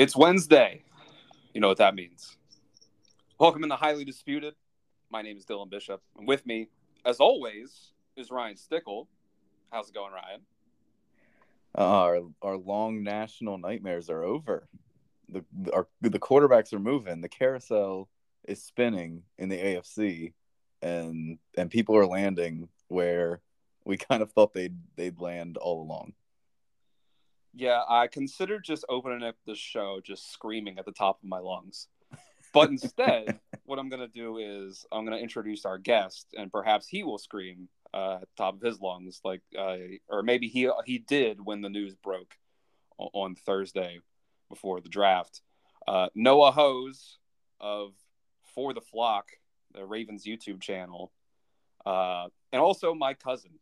It's Wednesday. You know what that means. Welcome in the highly disputed. My name is Dylan Bishop. And with me, as always, is Ryan Stickle. How's it going, Ryan? Uh, our our long national nightmares are over. The our the quarterbacks are moving. The carousel is spinning in the AFC, and and people are landing where we kind of thought they'd they'd land all along. Yeah, I considered just opening up the show just screaming at the top of my lungs. But instead, what I'm going to do is I'm going to introduce our guest, and perhaps he will scream uh, at the top of his lungs, like, uh, or maybe he he did when the news broke on Thursday before the draft. Uh, Noah Hose of For the Flock, the Ravens YouTube channel, uh, and also my cousin.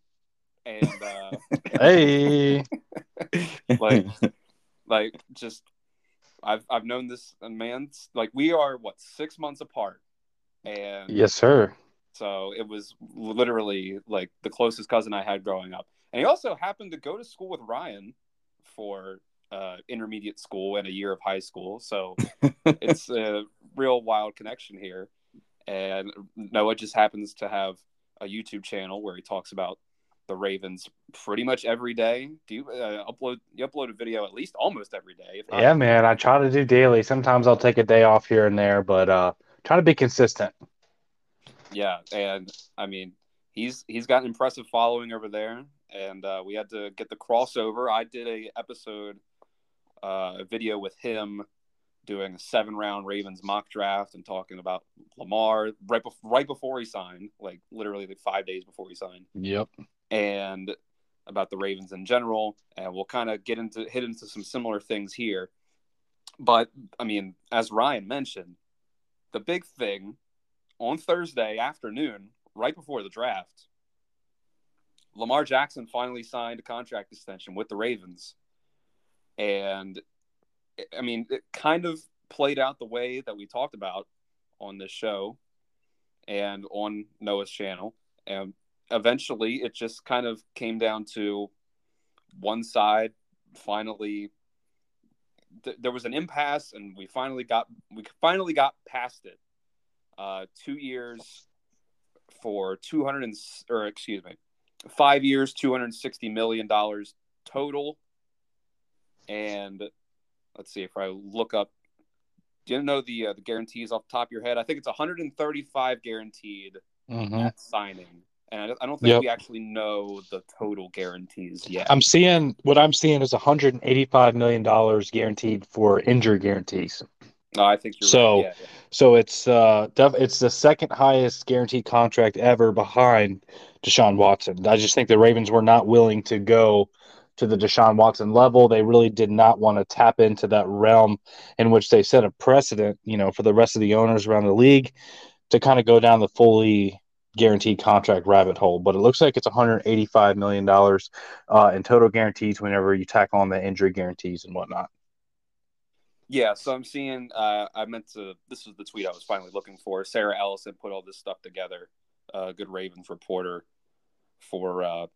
And uh, hey, like, like just I've I've known this man like we are what six months apart, and yes, sir. So it was literally like the closest cousin I had growing up, and he also happened to go to school with Ryan for uh, intermediate school and a year of high school. So it's a real wild connection here. And Noah just happens to have a YouTube channel where he talks about the Ravens pretty much every day. Do you uh, upload you upload a video at least almost every day? yeah, man, I try to do daily. Sometimes I'll take a day off here and there, but uh, try to be consistent. Yeah, and I mean, he's he's got an impressive following over there, and uh, we had to get the crossover. I did a episode, uh, a video with him doing a seven round Ravens mock draft and talking about Lamar right, be- right before he signed, like literally like five days before he signed. Yep. And about the Ravens in general. And we'll kind of get into hit into some similar things here. But I mean, as Ryan mentioned, the big thing on Thursday afternoon, right before the draft, Lamar Jackson finally signed a contract extension with the Ravens. And I mean, it kind of played out the way that we talked about on this show and on Noah's channel. And eventually it just kind of came down to one side. Finally th- there was an impasse and we finally got we finally got past it. Uh two years for 200 and, or excuse me five years 260 million dollars total. And let's see if i look up do you know the uh, the guarantees off the top of your head? I think it's 135 guaranteed mm-hmm. at signing and I don't think yep. we actually know the total guarantees yet. I'm seeing what I'm seeing is 185 million dollars guaranteed for injury guarantees. No, I think so. Right. Yeah, yeah. So it's uh, def- it's the second highest guaranteed contract ever behind Deshaun Watson. I just think the Ravens were not willing to go to the Deshaun Watson level. They really did not want to tap into that realm in which they set a precedent, you know, for the rest of the owners around the league to kind of go down the fully guaranteed contract rabbit hole, but it looks like it's 185 million dollars uh, in total guarantees whenever you tack on the injury guarantees and whatnot. Yeah, so I'm seeing. Uh, I meant to. This was the tweet I was finally looking for. Sarah Ellison put all this stuff together. Uh, good Ravens reporter for uh,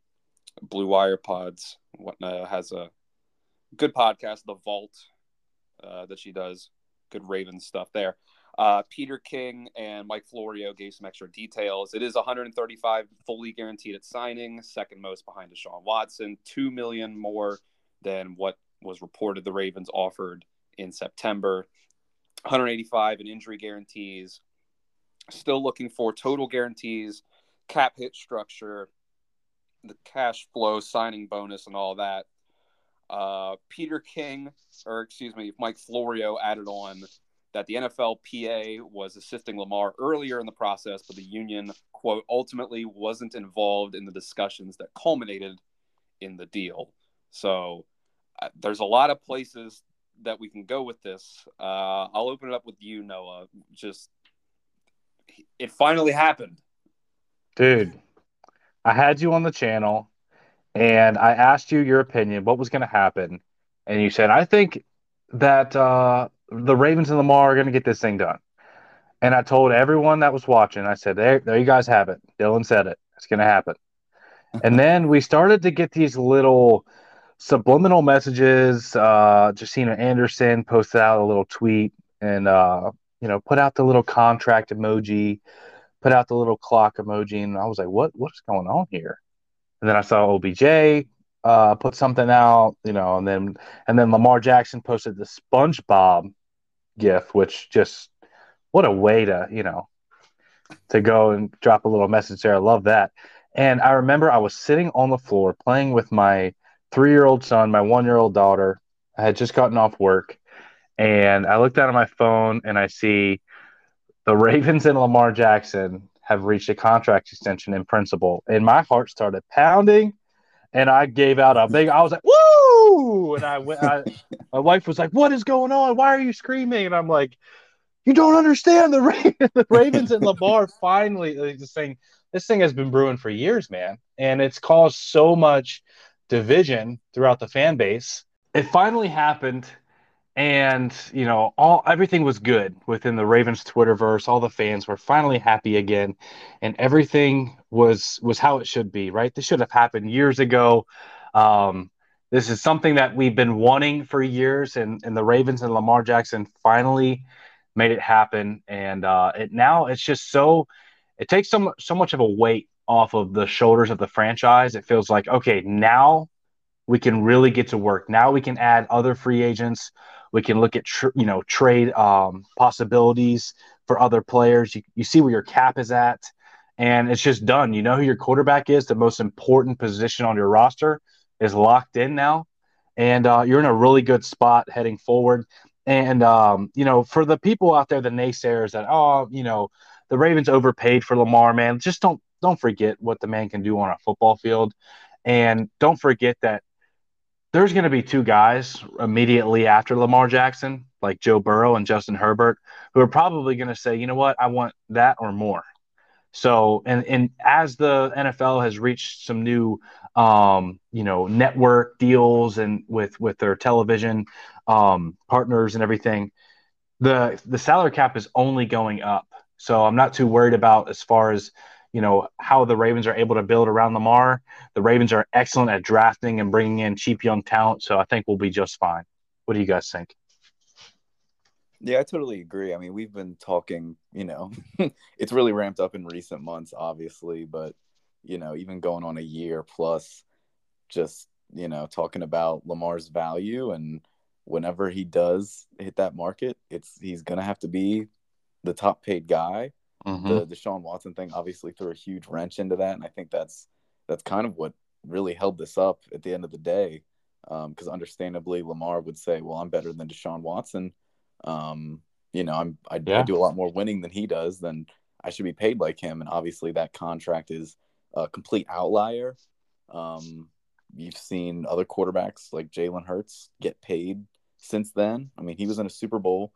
Blue Wire Pods. Whatnot has a good podcast, The Vault, uh, that she does. Good Ravens stuff there. Uh, Peter King and Mike Florio gave some extra details. It is 135 fully guaranteed at signing, second most behind Deshaun Watson, two million more than what was reported the Ravens offered in September. 185 in injury guarantees. Still looking for total guarantees, cap hit structure, the cash flow signing bonus, and all that. Uh, Peter King, or excuse me, Mike Florio added on that the NFLPA was assisting Lamar earlier in the process, but the union, quote, ultimately wasn't involved in the discussions that culminated in the deal. So uh, there's a lot of places that we can go with this. Uh, I'll open it up with you, Noah. Just, it finally happened. Dude, I had you on the channel and I asked you your opinion, what was going to happen. And you said, I think that uh, the Ravens and Lamar are going to get this thing done. And I told everyone that was watching, I said, there, there you guys have it. Dylan said it. It's going to happen. and then we started to get these little subliminal messages. Uh, Josina Anderson posted out a little tweet and uh, you know put out the little contract emoji, put out the little clock emoji, and I was like, what what is going on here? And then I saw OBJ uh, put something out, you know, and then and then Lamar Jackson posted the SpongeBob gif, which just what a way to you know to go and drop a little message there. I love that. And I remember I was sitting on the floor playing with my three year old son, my one year old daughter. I had just gotten off work and I looked down at my phone and I see the Ravens and Lamar Jackson have reached a contract extension in principle. And my heart started pounding and I gave out a big, I was like, woo! And I went, I, my wife was like, what is going on? Why are you screaming? And I'm like, you don't understand the, Ra- the Ravens and Lamar finally like, this thing this thing has been brewing for years, man, and it's caused so much division throughout the fan base. It finally happened, and you know, all everything was good within the Ravens Twitterverse. All the fans were finally happy again, and everything was was how it should be. Right? This should have happened years ago. Um, this is something that we've been wanting for years, and and the Ravens and Lamar Jackson finally made it happen. And uh, it now it's just so it takes so so much of a weight off of the shoulders of the franchise. It feels like okay, now we can really get to work. Now we can add other free agents. We can look at tr- you know trade um, possibilities for other players. You, you see where your cap is at, and it's just done. You know who your quarterback is. The most important position on your roster is locked in now, and uh, you're in a really good spot heading forward. And um, you know, for the people out there, the naysayers that oh, you know, the Ravens overpaid for Lamar, man. Just don't don't forget what the man can do on a football field, and don't forget that there's going to be two guys immediately after Lamar Jackson, like Joe Burrow and Justin Herbert, who are probably going to say, you know what, I want that or more. So, and and as the NFL has reached some new, um, you know, network deals and with with their television um, partners and everything, the the salary cap is only going up. So I'm not too worried about as far as you know how the Ravens are able to build around Lamar. The Ravens are excellent at drafting and bringing in cheap young talent, so I think we'll be just fine. What do you guys think? Yeah, I totally agree. I mean, we've been talking, you know, it's really ramped up in recent months, obviously, but, you know, even going on a year plus, just, you know, talking about Lamar's value and whenever he does hit that market, it's he's to have to be the top paid guy. Mm-hmm. The Deshaun Watson thing obviously threw a huge wrench into that. And I think that's, that's kind of what really held this up at the end of the day. Because um, understandably, Lamar would say, well, I'm better than Deshaun Watson um, you know, I'm I, yeah. I, do a lot more winning than he does. Then I should be paid like him. And obviously, that contract is a complete outlier. Um, you've seen other quarterbacks like Jalen Hurts get paid since then. I mean, he was in a Super Bowl,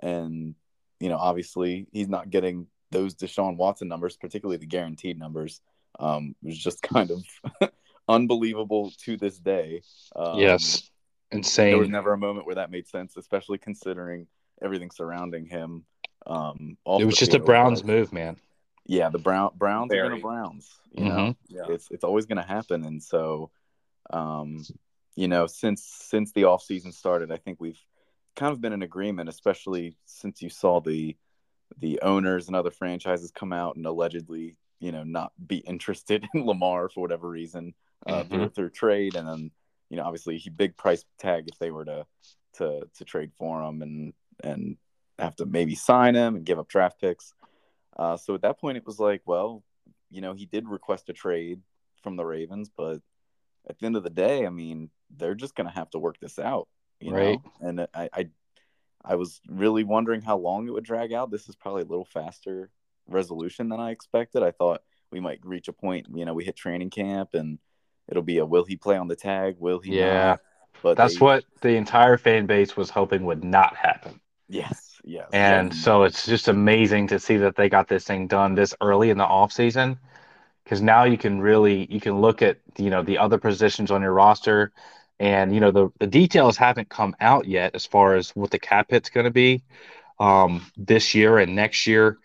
and you know, obviously, he's not getting those Deshaun Watson numbers, particularly the guaranteed numbers. Um, it was just kind of unbelievable to this day. Um, yes insane. There was never a moment where that made sense, especially considering everything surrounding him. Um, it was just a Browns move, man. Yeah, the Brown Browns Very. are the Browns. You mm-hmm. know, yeah. it's it's always going to happen, and so, um, you know, since since the off season started, I think we've kind of been in agreement, especially since you saw the the owners and other franchises come out and allegedly, you know, not be interested in Lamar for whatever reason uh, mm-hmm. through through trade, and then you know, obviously he big price tag if they were to to to trade for him and and have to maybe sign him and give up draft picks. Uh, so at that point, it was like, well, you know, he did request a trade from the Ravens, but at the end of the day, I mean, they're just going to have to work this out, you right. know. And I, I, I was really wondering how long it would drag out. This is probably a little faster resolution than I expected. I thought we might reach a point, you know, we hit training camp and it'll be a will he play on the tag? Will he? Yeah, not? but that's they, what the entire fan base was hoping would not happen. Yes, yes. And so it's just amazing to see that they got this thing done this early in the off season because now you can really you can look at you know the other positions on your roster and you know the the details haven't come out yet as far as what the cap hit's going to be um, this year and next year.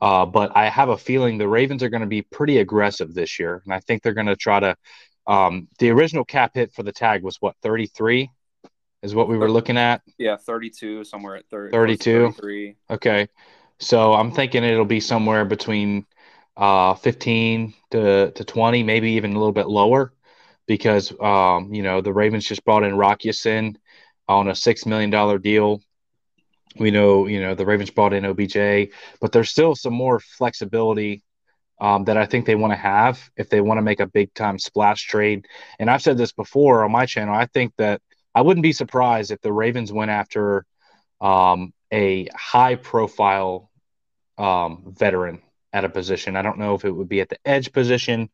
Uh, but I have a feeling the Ravens are going to be pretty aggressive this year, and I think they're going to try to Um, the original cap hit for the tag was what 33 is what we were looking at. Yeah, 32 somewhere at 30, 32. 33. Okay. So I'm thinking it'll be somewhere between uh, 15 to, to 20, maybe even a little bit lower because, um, you know, the Ravens just brought in Rock Ya-Sin on a $6 million deal. We know, you know, the Ravens brought in OBJ, but there's still some more flexibility um, that I think they want to have if they want to make a big time splash trade. And I've said this before on my channel. I think that I wouldn't be surprised if the Ravens went after um, a high profile um, veteran at a position. I don't know if it would be at the edge position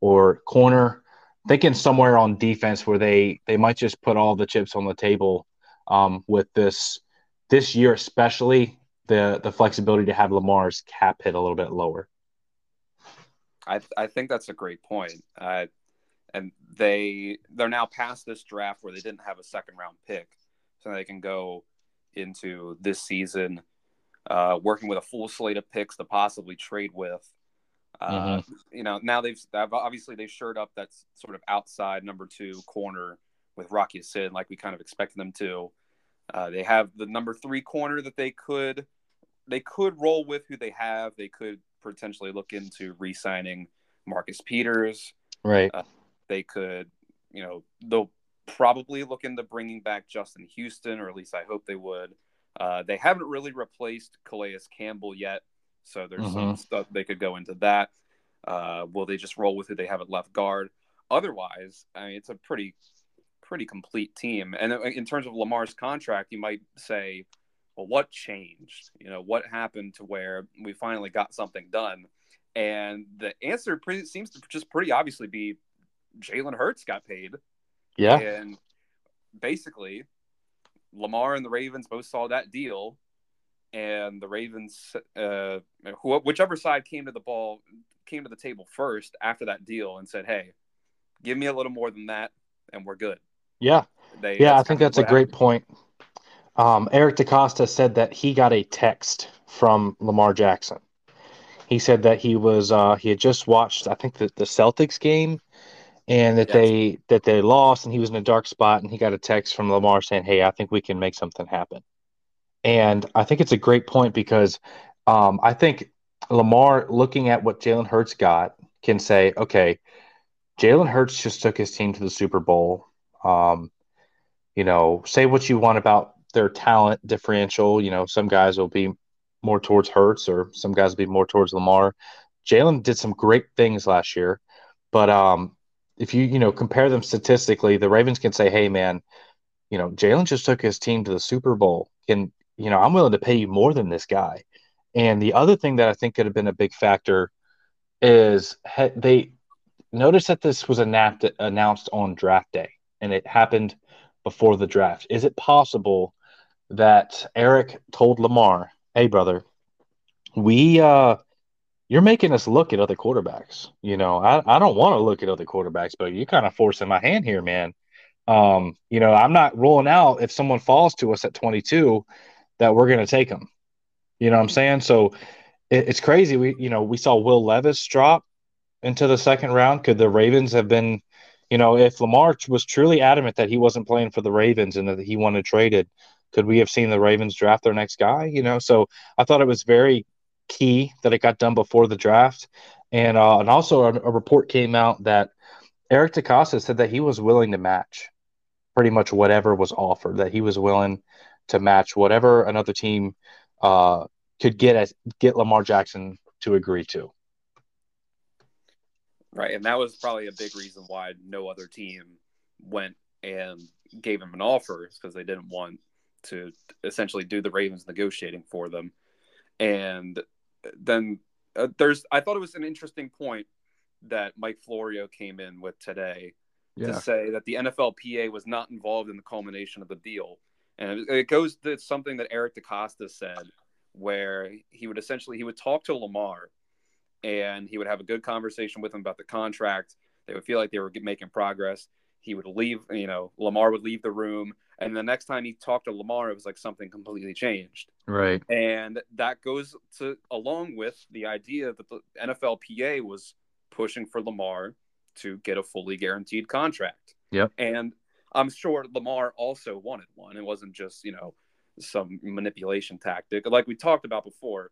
or corner. Thinking somewhere on defense where they they might just put all the chips on the table um, with this this year, especially the the flexibility to have Lamar's cap hit a little bit lower. I I think that's a great point. Uh, and they they're now past this draft where they didn't have a second round pick, so they can go into this season uh, working with a full slate of picks to possibly trade with. Uh, mm-hmm. You know, now they've obviously they've shored up that sort of outside number two corner with Rocky Ya-Sin, like we kind of expected them to. Uh, they have the number three corner that they could they could roll with who they have. They could potentially look into re-signing Marcus Peters. Right. Uh, they could, you know, they'll probably look into bringing back Justin Houston, or at least I hope they would. Uh, they haven't really replaced Calais Campbell yet, so there's mm-hmm. some stuff they could go into that. Uh, will they just roll with who they have at left guard? Otherwise, I mean, it's a pretty pretty complete team. And uh, in terms of Lamar's contract, you might say, well, what changed? You know, what happened to where we finally got something done? And the answer pretty, seems to just pretty obviously be Jalen Hurts got paid. Yeah. And basically, Lamar and the Ravens both saw that deal, and the Ravens, uh, whichever side came to the ball, came to the table first after that deal and said, "Hey, give me a little more than that, and we're good." Yeah, they, yeah, I think that's a great happened. point. Um, Eric DeCosta said that he got a text from Lamar Jackson. He said that he was uh, he had just watched, I think, the, the Celtics game and that yes. they that they lost and he was in a dark spot and he got a text from Lamar saying, "Hey, I think we can make something happen." And I think it's a great point because um, I think Lamar, looking at what Jalen Hurts got, can say, "Okay, Jalen Hurts just took his team to the Super Bowl." Um, you know, say what you want about their talent differential. You know, some guys will be more towards Hurts, or some guys will be more towards Lamar. Jalen did some great things last year, but um, if you you know compare them statistically, the Ravens can say, "Hey, man, you know Jalen just took his team to the Super Bowl. Can you know I'm willing to pay you more than this guy." And the other thing that I think could have been a big factor is they noticed that this was announced announced on draft day, and it happened before the draft. Is it possible that Eric told Lamar, "Hey, brother, we uh you're making us look at other quarterbacks. You know, I, I don't want to look at other quarterbacks, but you're kind of forcing my hand here, man. Um, you know, I'm not ruling out if someone falls to us at 22 that we're going to take them. You know what I'm saying? So it, it's crazy. We, you know, we saw Will Levis drop into the second round. Could the Ravens have been, you know, if Lamar was truly adamant that he wasn't playing for the Ravens and that he wanted traded, could we have seen the Ravens draft their next guy? You know, so I thought it was very key that it got done before the draft. And uh, and also a, a, report came out that Eric DeCosta said that he was willing to match pretty much whatever was offered. That he was willing to match whatever another team uh, could get as get Lamar Jackson to agree to. Right, and that was probably a big reason why no other team went and gave him an offer because they didn't want to essentially do the Ravens negotiating for them. And then uh, there's I thought it was an interesting point that Mike Florio came in with today yeah. to say that the NFLPA was not involved in the culmination of the deal. And it goes to something that Eric DeCosta said, where he would essentially he would talk to Lamar, and he would have a good conversation with him about the contract. They would feel like they were making progress. He would leave, you know, Lamar would leave the room, and the next time he talked to Lamar, it was like something completely changed. Right. And that goes to along with the idea that the NFLPA was pushing for Lamar to get a fully guaranteed contract. Yep. And I'm sure Lamar also wanted one. It wasn't just, you know, some manipulation tactic. Like we talked about before,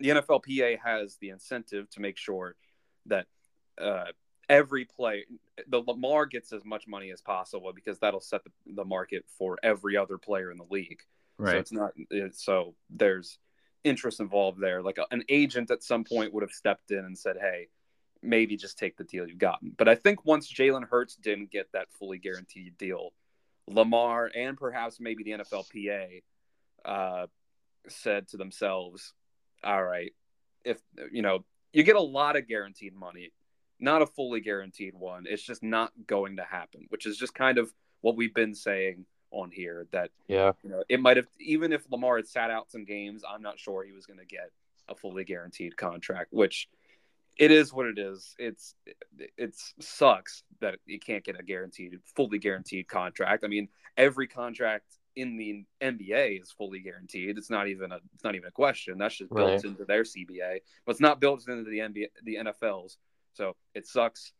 the NFLPA has the incentive to make sure that uh, every play, the Lamar gets as much money as possible because that'll set the, the market for every other player in the league. Right. So it's not, it's, so there's interest involved there. Like a, an agent at some point would have stepped in and said, hey, maybe just take the deal you've gotten. But I think once Jalen Hurts didn't get that fully guaranteed deal, Lamar and perhaps maybe the NFLPA uh, said to themselves, all right, if, you know, you get a lot of guaranteed money, not a fully guaranteed one. It's just not going to happen, which is just kind of what we've been saying on here that yeah, you know, it might have even if Lamar had sat out some games, I'm not sure he was going to get a fully guaranteed contract, which it is what it is. It's it's sucks that you can't get a guaranteed, fully guaranteed contract. I mean, every contract in the NBA is fully guaranteed. It's not even a it's not even a question. That's just built Right. into their CBA, but it's not built into the NBA, the NFL's. So it sucks.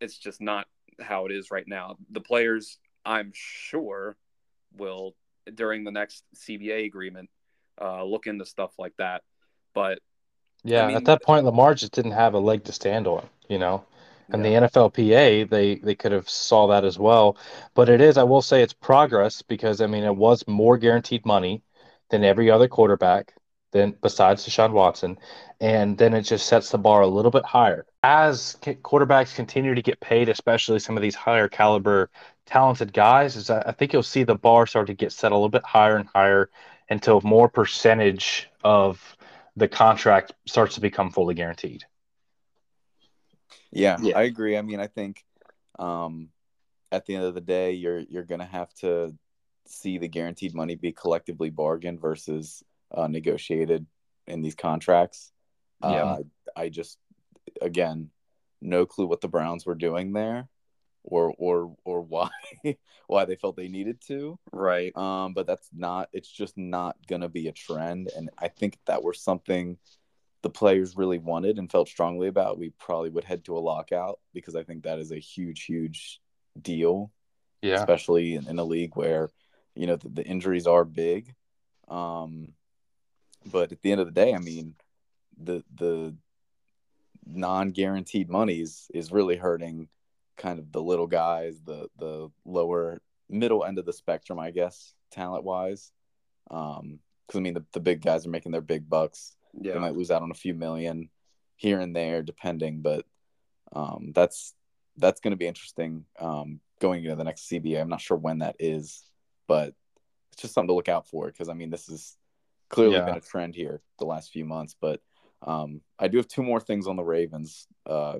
It's just not how it is right now. The players, I'm sure, will during the next CBA agreement uh, look into stuff like that. But yeah. mean- At that point, Lamar just didn't have a leg to stand on, you know. And yeah. the NFLPA, they they could have saw that as well. But it is, I will say, it's progress because I mean, it was more guaranteed money than every other quarterback, than besides Deshaun Watson, and then it just sets the bar a little bit higher as quarterbacks continue to get paid, especially some of these higher caliber, talented guys. Is I I think you'll see the bar start to get set a little bit higher and higher until more percentage of the contract starts to become fully guaranteed. Yeah, Yeah. I agree. I mean, I think um, at the end of the day, you're you're gonna have to see the guaranteed money be collectively bargained versus uh, negotiated in these contracts. Yeah. Uh, I just again, no clue what the Browns were doing there, or or or why why they felt they needed to. right. Um, but that's not. It's just not gonna be a trend. And I think that were something the players really wanted and felt strongly about, we probably would head to a lockout because I think that is a huge, huge deal, Yeah. especially in, in a league where you know the, the injuries are big. Um, but at the end of the day, I mean, the the non-guaranteed monies is really hurting kind of the little guys, the the lower middle end of the spectrum, I guess, talent wise. Um, because I mean, the, the big guys are making their big bucks. Yeah. They might lose out on a few million here and there, depending. But um, that's that's going to be interesting um, going into the next CBA. I'm not sure when that is, but it's just something to look out for because I mean, this is clearly Yeah. been a trend here the last few months. But um, I do have two more things on the Ravens, uh,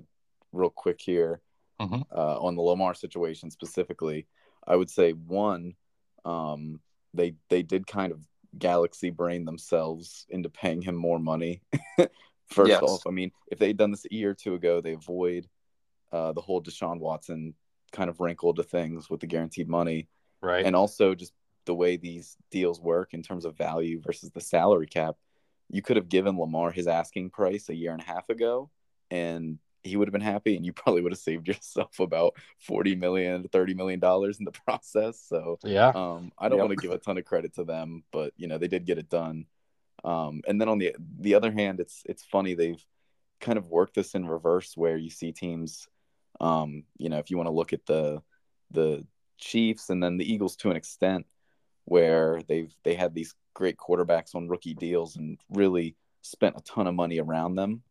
real quick here Mhm. uh, on the Lamar situation specifically. I would say one, um, they they did kind of galaxy brain themselves into paying him more money. First Yes. off, I mean, if they'd done this a year or two ago, they avoid uh, the whole Deshaun Watson kind of wrinkle to things with the guaranteed money, Right. and also just the way these deals work in terms of value versus the salary cap. You could have given Lamar his asking price a year and a half ago, and he would have been happy, and you probably would have saved yourself about forty million, thirty million dollars in the process. So yeah. um, I don't Yep. want to give a ton of credit to them, but you know they did get it done. Um, and then on the the other hand, it's it's funny they've kind of worked this in reverse, where you see teams, um, you know, if you want to look at the the Chiefs and then the Eagles to an extent, where they've they had these great quarterbacks on rookie deals and really spent a ton of money around them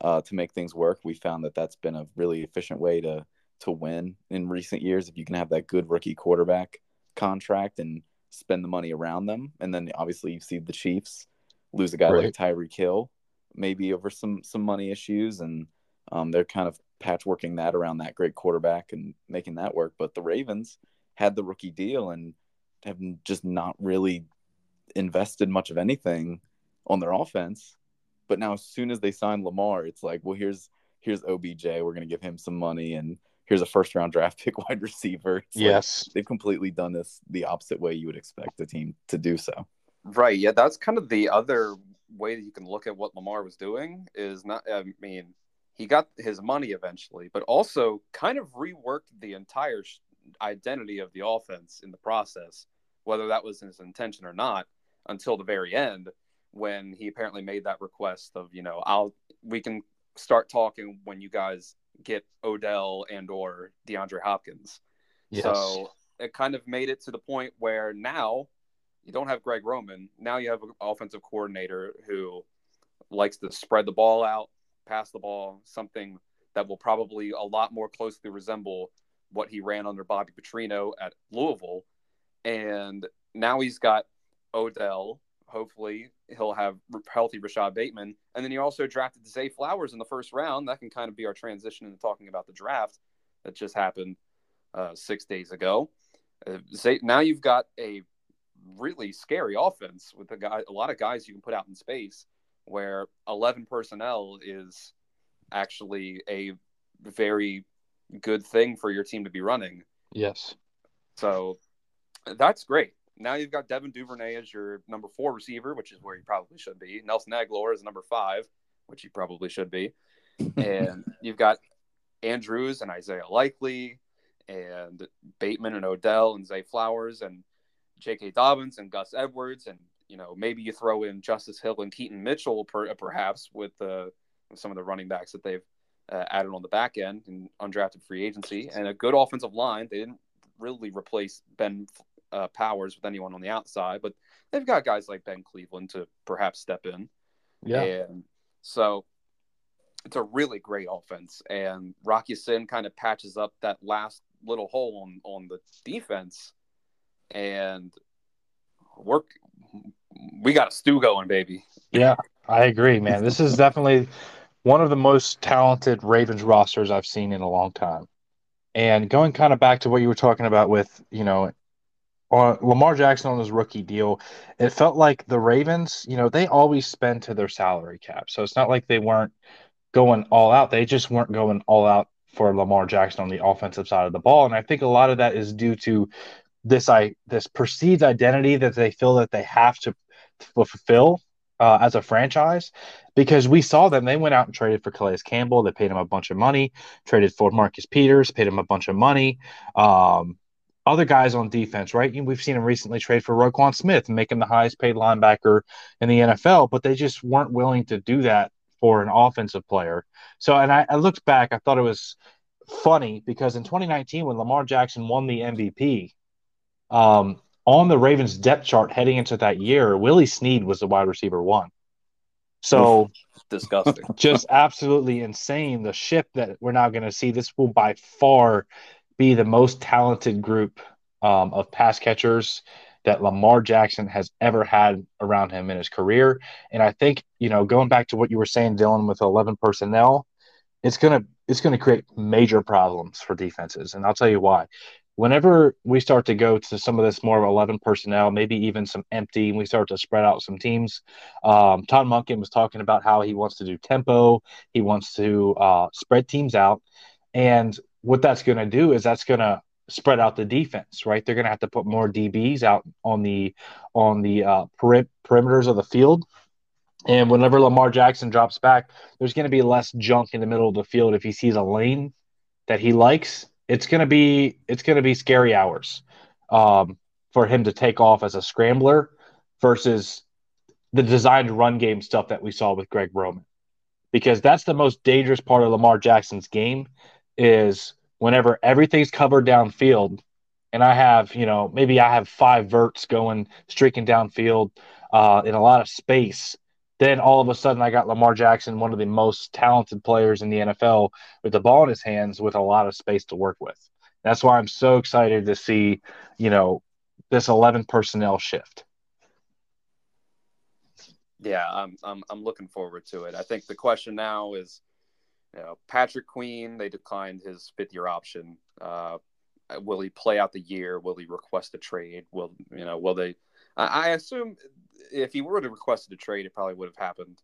uh, to make things work. We found that that's been a really efficient way to to win in recent years if you can have that good rookie quarterback contract and spend the money around them. And then obviously you see the Chiefs lose a guy like Tyreek Hill maybe over some some money issues, and um, they're kind of patchworking that around that great quarterback and making that work. But the Ravens had the rookie deal and have just not really invested much of anything on their offense. But now, as soon as they sign Lamar, it's like, well, here's here's OBJ. We're going to give him some money, and here's a first round draft pick wide receiver. It's like yes. they've completely done this the opposite way you would expect a team to do so. Right. Yeah, that's kind of the other way that you can look at what Lamar was doing is not I mean, he got his money eventually, but also kind of reworked the entire identity of the offense in the process, whether that was his intention or not, until the very end when he apparently made that request of, you know, I'll we can start talking when you guys get Odell and or DeAndre Hopkins. Yes. So it kind of made it to the point where now you don't have Greg Roman. Now you have an offensive coordinator who likes to spread the ball out, pass the ball, something that will probably a lot more closely resemble what he ran under Bobby Petrino at Louisville. And now he's got Odell. Hopefully, he'll have healthy Rashod Bateman. And then he also drafted Zay Flowers in the first round. That can kind of be our transition into talking about the draft that just happened uh, six days ago. Uh, Zay, now you've got a really scary offense with a guy, a lot of guys you can put out in space where 11 personnel is actually a very good thing for your team to be running. Yes. So that's great. Now you've got Devin Duvernay as your number four receiver, which is where he probably should be. Nelson Agholor is number five, which he probably should be. and you've got Andrews and Isaiah Likely and Bateman and Odell and Zay Flowers and J.K. Dobbins and Gus Edwards and you know, maybe you throw in Justice Hill and Keaton Mitchell, per, perhaps with uh, some of the running backs that they've uh, added on the back end and undrafted free agency, and a good offensive line. They didn't really replace Ben uh, Powers with anyone on the outside, but they've got guys like Ben Cleveland to perhaps step in. Yeah. And so it's a really great offense, and Rocky Ya-Sin kind of patches up that last little hole on on the defense, and work we got a stew going, baby. Yeah, I agree, man. This is definitely one of the most talented Ravens rosters I've seen in a long time. And going kind of back to what you were talking about with, you know, on Lamar Jackson on his rookie deal, it felt like the Ravens, you know, they always spend to their salary cap. So it's not like they weren't going all out. They just weren't going all out for Lamar Jackson on the offensive side of the ball. And I think a lot of that is due to this I this perceived identity that they feel that they have to fulfill uh, as a franchise because we saw them. They went out and traded for Calais Campbell. They paid him a bunch of money. Traded for Marcus Peters. Paid him a bunch of money. Um, other guys on defense, right? We've seen him recently trade for Roquan Smith and make him the highest paid linebacker in the NFL, but they just weren't willing to do that for an offensive player. So, and I, I looked back, I thought it was funny because in 2019, when Lamar Jackson won the MVP, um, on the Ravens depth chart heading into that year, Willie Snead was the wide receiver one. So disgusting. Just absolutely insane. The ship that we're now going to see, this will by far be the most talented group um, of pass catchers that Lamar Jackson has ever had around him in his career. And I think, you know, going back to what you were saying, Dylan, with 11 personnel, it's going to it's going to create major problems for defenses. And I'll tell you why whenever we start to go to some of this more of 11 personnel, maybe even some empty, and we start to spread out some teams, um, Todd Monken was talking about how he wants to do tempo, he wants to uh, spread teams out. And what that's going to do is that's going to spread out the defense, right? They're going to have to put more DBs out on the on the uh, peri- perimeters of the field. And whenever Lamar Jackson drops back, there's going to be less junk in the middle of the field if he sees a lane that he likes it's gonna be it's gonna be scary hours um, for him to take off as a scrambler versus the designed run game stuff that we saw with Greg Roman. Because that's the most dangerous part of Lamar Jackson's game is whenever everything's covered downfield and I have, you know, maybe I have five verts going streaking downfield uh, in a lot of space then all of a sudden, I got Lamar Jackson, one of the most talented players in the NFL, with the ball in his hands with a lot of space to work with. That's why I'm so excited to see, you know, this 11 personnel shift. Yeah, I'm, I'm, I'm looking forward to it. I think the question now is, you know, Patrick Queen, they declined his fifth year option. Uh, will he play out the year? Will he request a trade? Will, you know, will they, I assume if he were to request a trade, it probably would have happened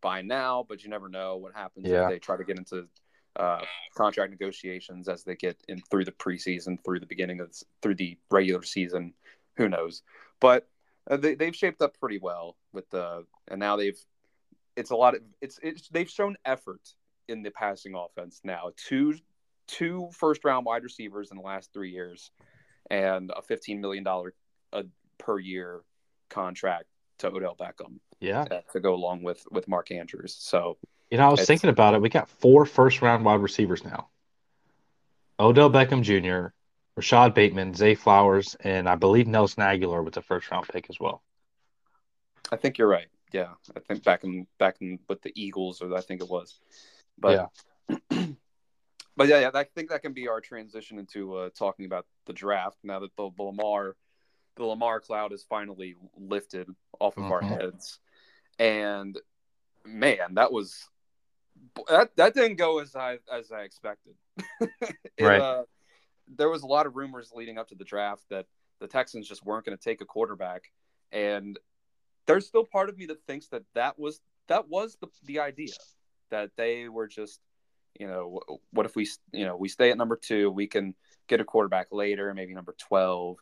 by now. But you never know what happens yeah. if they try to get into uh, contract negotiations as they get in through the preseason, through the beginning of through the regular season. Who knows? But uh, they they've shaped up pretty well with the and now they've it's a lot of it's it's they've shown effort in the passing offense now. Two two first round wide receivers in the last three years, and a fifteen million dollar uh, per year contract to Odell Beckham. Yeah, uh, to go along with with Mark Andrews. So you know, I was thinking about it. We got four first round wide receivers now. Odell Beckham Jr., Rashod Bateman, Zay Flowers, and I believe Nelson Agholor was the first round pick as well. I think you're right. Yeah, I think back in back in with the Eagles, or I think it was. But yeah, but yeah, yeah, I think that can be our transition into uh, talking about the draft now that the, the Lamar, the Lamar cloud is finally lifted off of mm-hmm. our heads, and man, that was that that didn't go as I as I expected. it, right. Uh, there was a lot of rumors leading up to the draft that the Texans just weren't going to take a quarterback, and there's still part of me that thinks that that was that was the the idea that they were just you know what if we you know we stay at number two we can get a quarterback later maybe number 12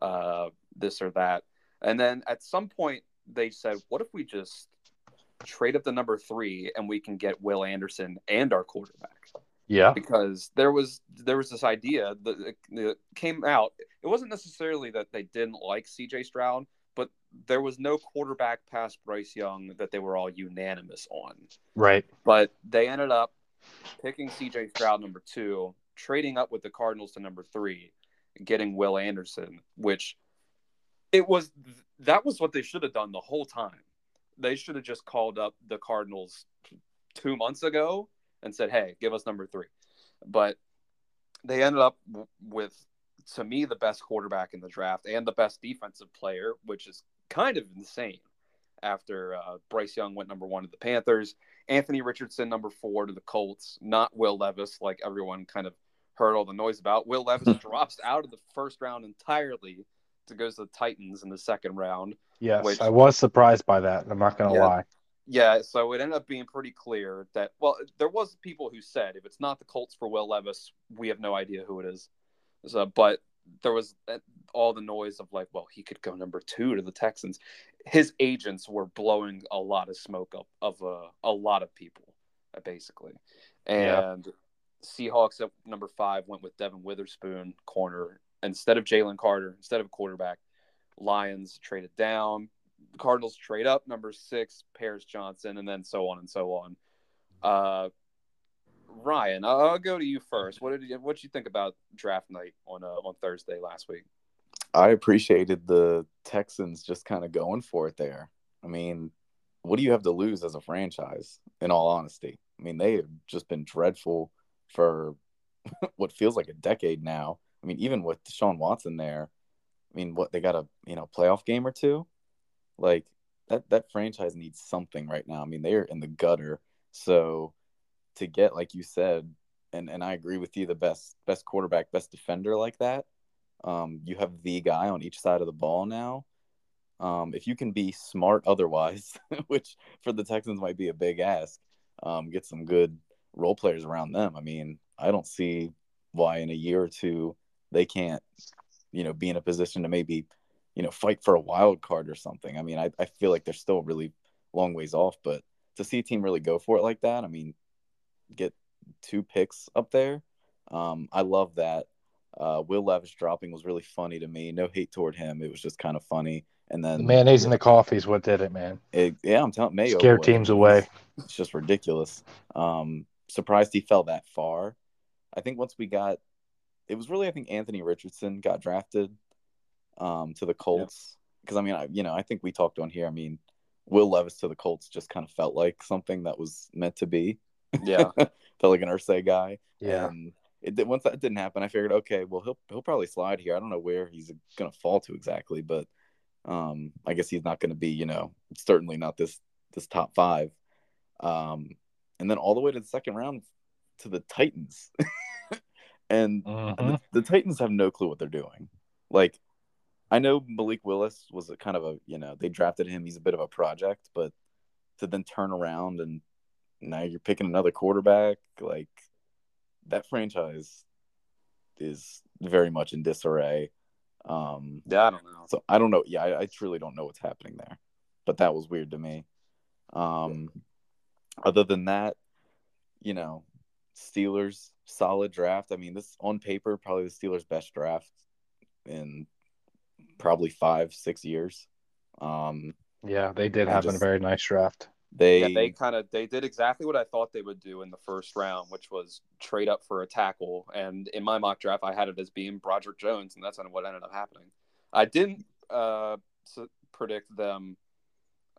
uh this or that. And then at some point they said what if we just trade up the number three and we can get will anderson and our quarterback? Yeah. Because there was there was this idea that, that came out it wasn't necessarily that they didn't like cj stroud there was no quarterback past Bryce Young that they were all unanimous on. Right. But they ended up picking CJ Stroud number two, trading up with the Cardinals to number three, getting Will Anderson, which it was that was what they should have done the whole time. They should have just called up the Cardinals two months ago and said, "Hey, give us number three. But they ended up with to me the best quarterback in the draft and the best defensive player, which is kind of insane. After uh, Bryce Young went number one to the Panthers, Anthony Richardson number four to the Colts, not Will Levis, like everyone kind of heard all the noise about. Will Levis drops out of the first round entirely to go to the Titans in the second round. Yes, which, I was surprised by that. I'm not going to yeah, lie. Yeah, so it ended up being pretty clear that well, there was people who said if it's not the Colts for Will Levis, we have no idea who it is. So, but there was all the noise of like, well, he could go number two to the Texans. His agents were blowing a lot of smoke up of uh, a lot of people, uh, basically. And yeah. Seahawks at number five went with Devon Witherspoon, corner, instead of Jalen Carter, instead of quarterback. Lions traded down. Cardinals trade up, number six, Paris Johnson, and then so on and so on. Uh, Ryan, I'll go to you first. What did you what you think about draft night on uh, on Thursday last week? I appreciated the Texans just kind of going for it there. I mean, what do you have to lose as a franchise? In all honesty, I mean they have just been dreadful for what feels like a decade now. I mean, even with Deshaun Watson there, I mean, what they got a you know playoff game or two, like that that franchise needs something right now. I mean, they are in the gutter. So to get like you said and and I agree with you the best best quarterback best defender like that. Um, you have the guy on each side of the ball now. Um, if you can be smart otherwise which for the Texans might be a big ask um, get some good role players around them. I mean I don't see why in a year or two they can't you know be in a position to maybe you know fight for a wild card or something. I mean I, I feel like they're still really long ways off but to see a team really go for it like that I mean get two picks up there. Um, I love that. Uh, Will Levis dropping was really funny to me. No hate toward him. It was just kind of funny. And then the mayonnaise and the coffee is what did it, man. It, yeah, I'm telling Mayo scare teams away. It's just ridiculous. Um, surprised he fell that far. I think once we got, it was really I think Anthony Richardson got drafted um, to the Colts because I mean I you know I think we talked on here. I mean Will Levis to the Colts just kind of felt like something that was meant to be. Yeah, felt like an Irsay guy. Yeah. And it once that didn't happen, I figured, okay, well he'll he'll probably slide here. I don't know where he's gonna fall to exactly, but um, I guess he's not gonna be, you know, certainly not this this top five. Um, and then all the way to the second round to the Titans. and uh-huh. the, the Titans have no clue what they're doing. Like I know Malik Willis was a kind of a, you know, they drafted him. He's a bit of a project, but to then turn around and now you're picking another quarterback. Like that franchise is very much in disarray. Um, yeah, I don't know. So I don't know. Yeah, I, I truly don't know what's happening there. But that was weird to me. Um, other than that, you know, Steelers solid draft. I mean, this on paper probably the Steelers' best draft in probably five, six years. Um, yeah, they did I have just- a very nice draft. They, Yeah, they kind of they did exactly what I thought they would do in the first round, which was trade up for a tackle. And in my mock draft, I had it as being Broderick Jones, and that's kind of what ended up happening. I didn't uh, predict them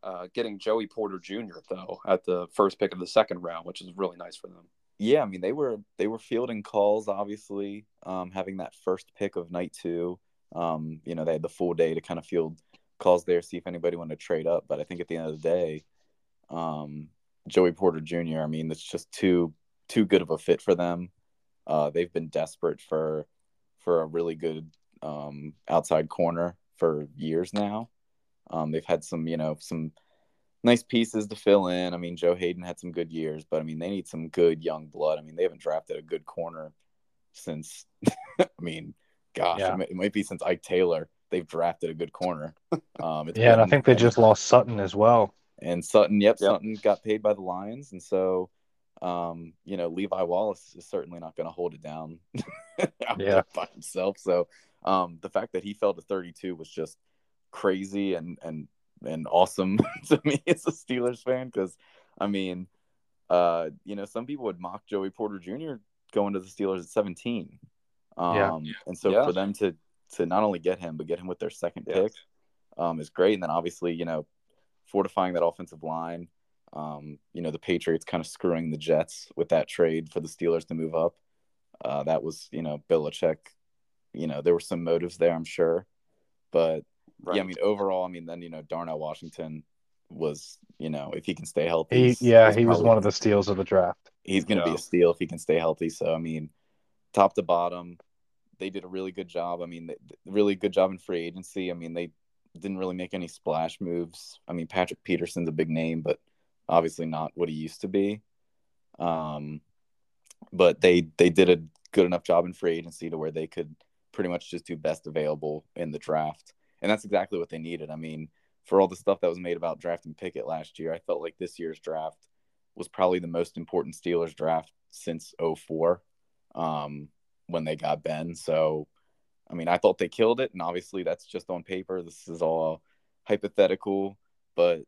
uh, getting Joey Porter Jr. though at the first pick of the second round, which is really nice for them. yeah, I mean they were they were fielding calls, obviously, um, having that first pick of night two. Um, you know, they had the full day to kind of field calls there, see if anybody wanted to trade up. But I think at the end of the day, um, Joey Porter Jr. I mean, it's just too too good of a fit for them. Uh, they've been desperate for for a really good um, outside corner for years now. Um, they've had some, you know, some nice pieces to fill in. I mean, Joe Haden had some good years, but I mean, they need some good young blood. I mean, they haven't drafted a good corner since, I mean, gosh, Yeah. it, might, it might be since Ike Taylor. They've drafted a good corner. Um, Yeah, and I think they just lost Sutton as well. And Sutton, yep, Yep. Sutton got paid by the Lions, and so, um, you know, Levi Wallace is certainly not going to hold it down Yeah. by himself. So, um, the fact that he fell to 32 was just crazy and and and awesome to me as a Steelers fan because, I mean, uh, you know, some people would mock Joey Porter Jr. going to the Steelers at 17. Um, Yeah. and so Yeah. for them to to not only get him but get him with their second Yeah. pick um, is great. And then obviously, you know, fortifying that offensive line. Um, you know, the Patriots kind of screwing the Jets with that trade for the Steelers to move up. Uh, that was, you know, Belichick. You know, there were some motives there, I'm sure. But Right. yeah, I mean, overall, I mean, then, you know, Darnell Washington was, you know, if he can stay healthy, He, yeah, he's he was one of the steals of the draft. he's going to be a steal if he can stay healthy. So I mean, top to bottom, they did a really good job. I mean, they, really good job in free agency. I mean, they didn't really make any splash moves. I mean, Patrick Peterson's a big name, but obviously not what he used to be. Um, but they they did a good enough job in free agency to where they could pretty much just do best available in the draft, and that's exactly what they needed. I mean, for all the stuff that was made about drafting Pickett last year, I felt like this year's draft was probably the most important Steelers draft since 04 um, when they got Ben. So, I mean, I thought they killed it. And obviously, that's just on paper. This is all hypothetical. But,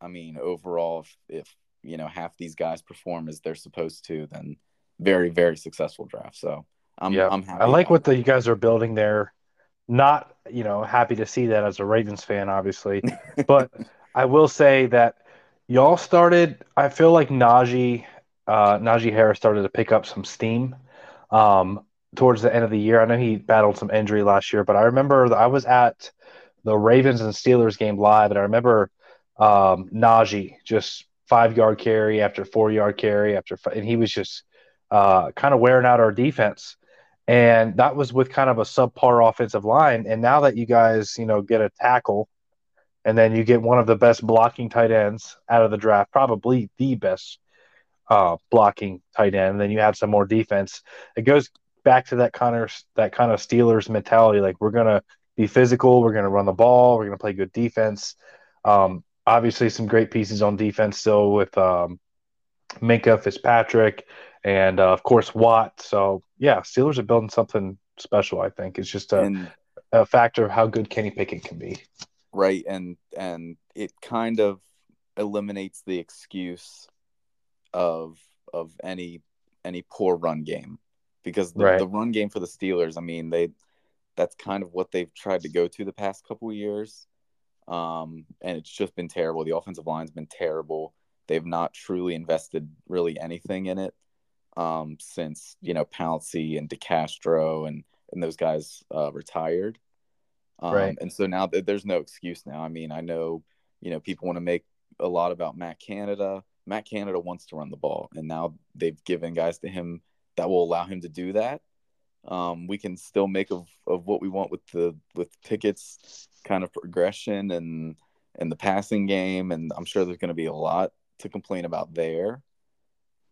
I mean, overall, if, if you know, half these guys perform as they're supposed to, then very, very successful draft. So, I'm, Yeah. I'm happy. I like what the, you guys are building there. Not, you know, happy to see that as a Ravens fan, obviously. but I will say that y'all started. I feel like Najee, uh, Najee Harris started to pick up some steam um, towards the end of the year. I know he battled some injury last year, but I remember I was at the Ravens and Steelers game live, and I remember um, Najee just five yard carry after four yard carry after, fi- and he was just uh, kind of wearing out our defense. And that was with kind of a subpar offensive line. And now that you guys, you know, get a tackle and then you get one of the best blocking tight ends out of the draft, probably the best uh, blocking tight end. And then you have some more defense. It goes back to that kind of that kind of Steelers mentality. Like we're gonna be physical, we're gonna run the ball, we're gonna play good defense. Um, obviously, some great pieces on defense still with um, Minkah Fitzpatrick and uh, of course Watt. So yeah, Steelers are building something special. I think it's just a, and a factor of how good Kenny Pickett can be. right and and it kind of eliminates the excuse of of any any poor run game because the, Right. the run game for the Steelers, I mean, they that's kind of what they've tried to go to the past couple of years. Um, and it's just been terrible. The offensive line's been terrible. They've not truly invested really anything in it um, since you know Pouncey and DeCastro and and those guys uh, retired. Um, Right. And so now th- there's no excuse now. I mean, I know you know people want to make a lot about Matt Canada. Matt Canada wants to run the ball, and now they've given guys to him that will allow him to do that. Um, we can still make of, of what we want with the with Pickett's kind of progression and and the passing game, and I'm sure there's going to be a lot to complain about there.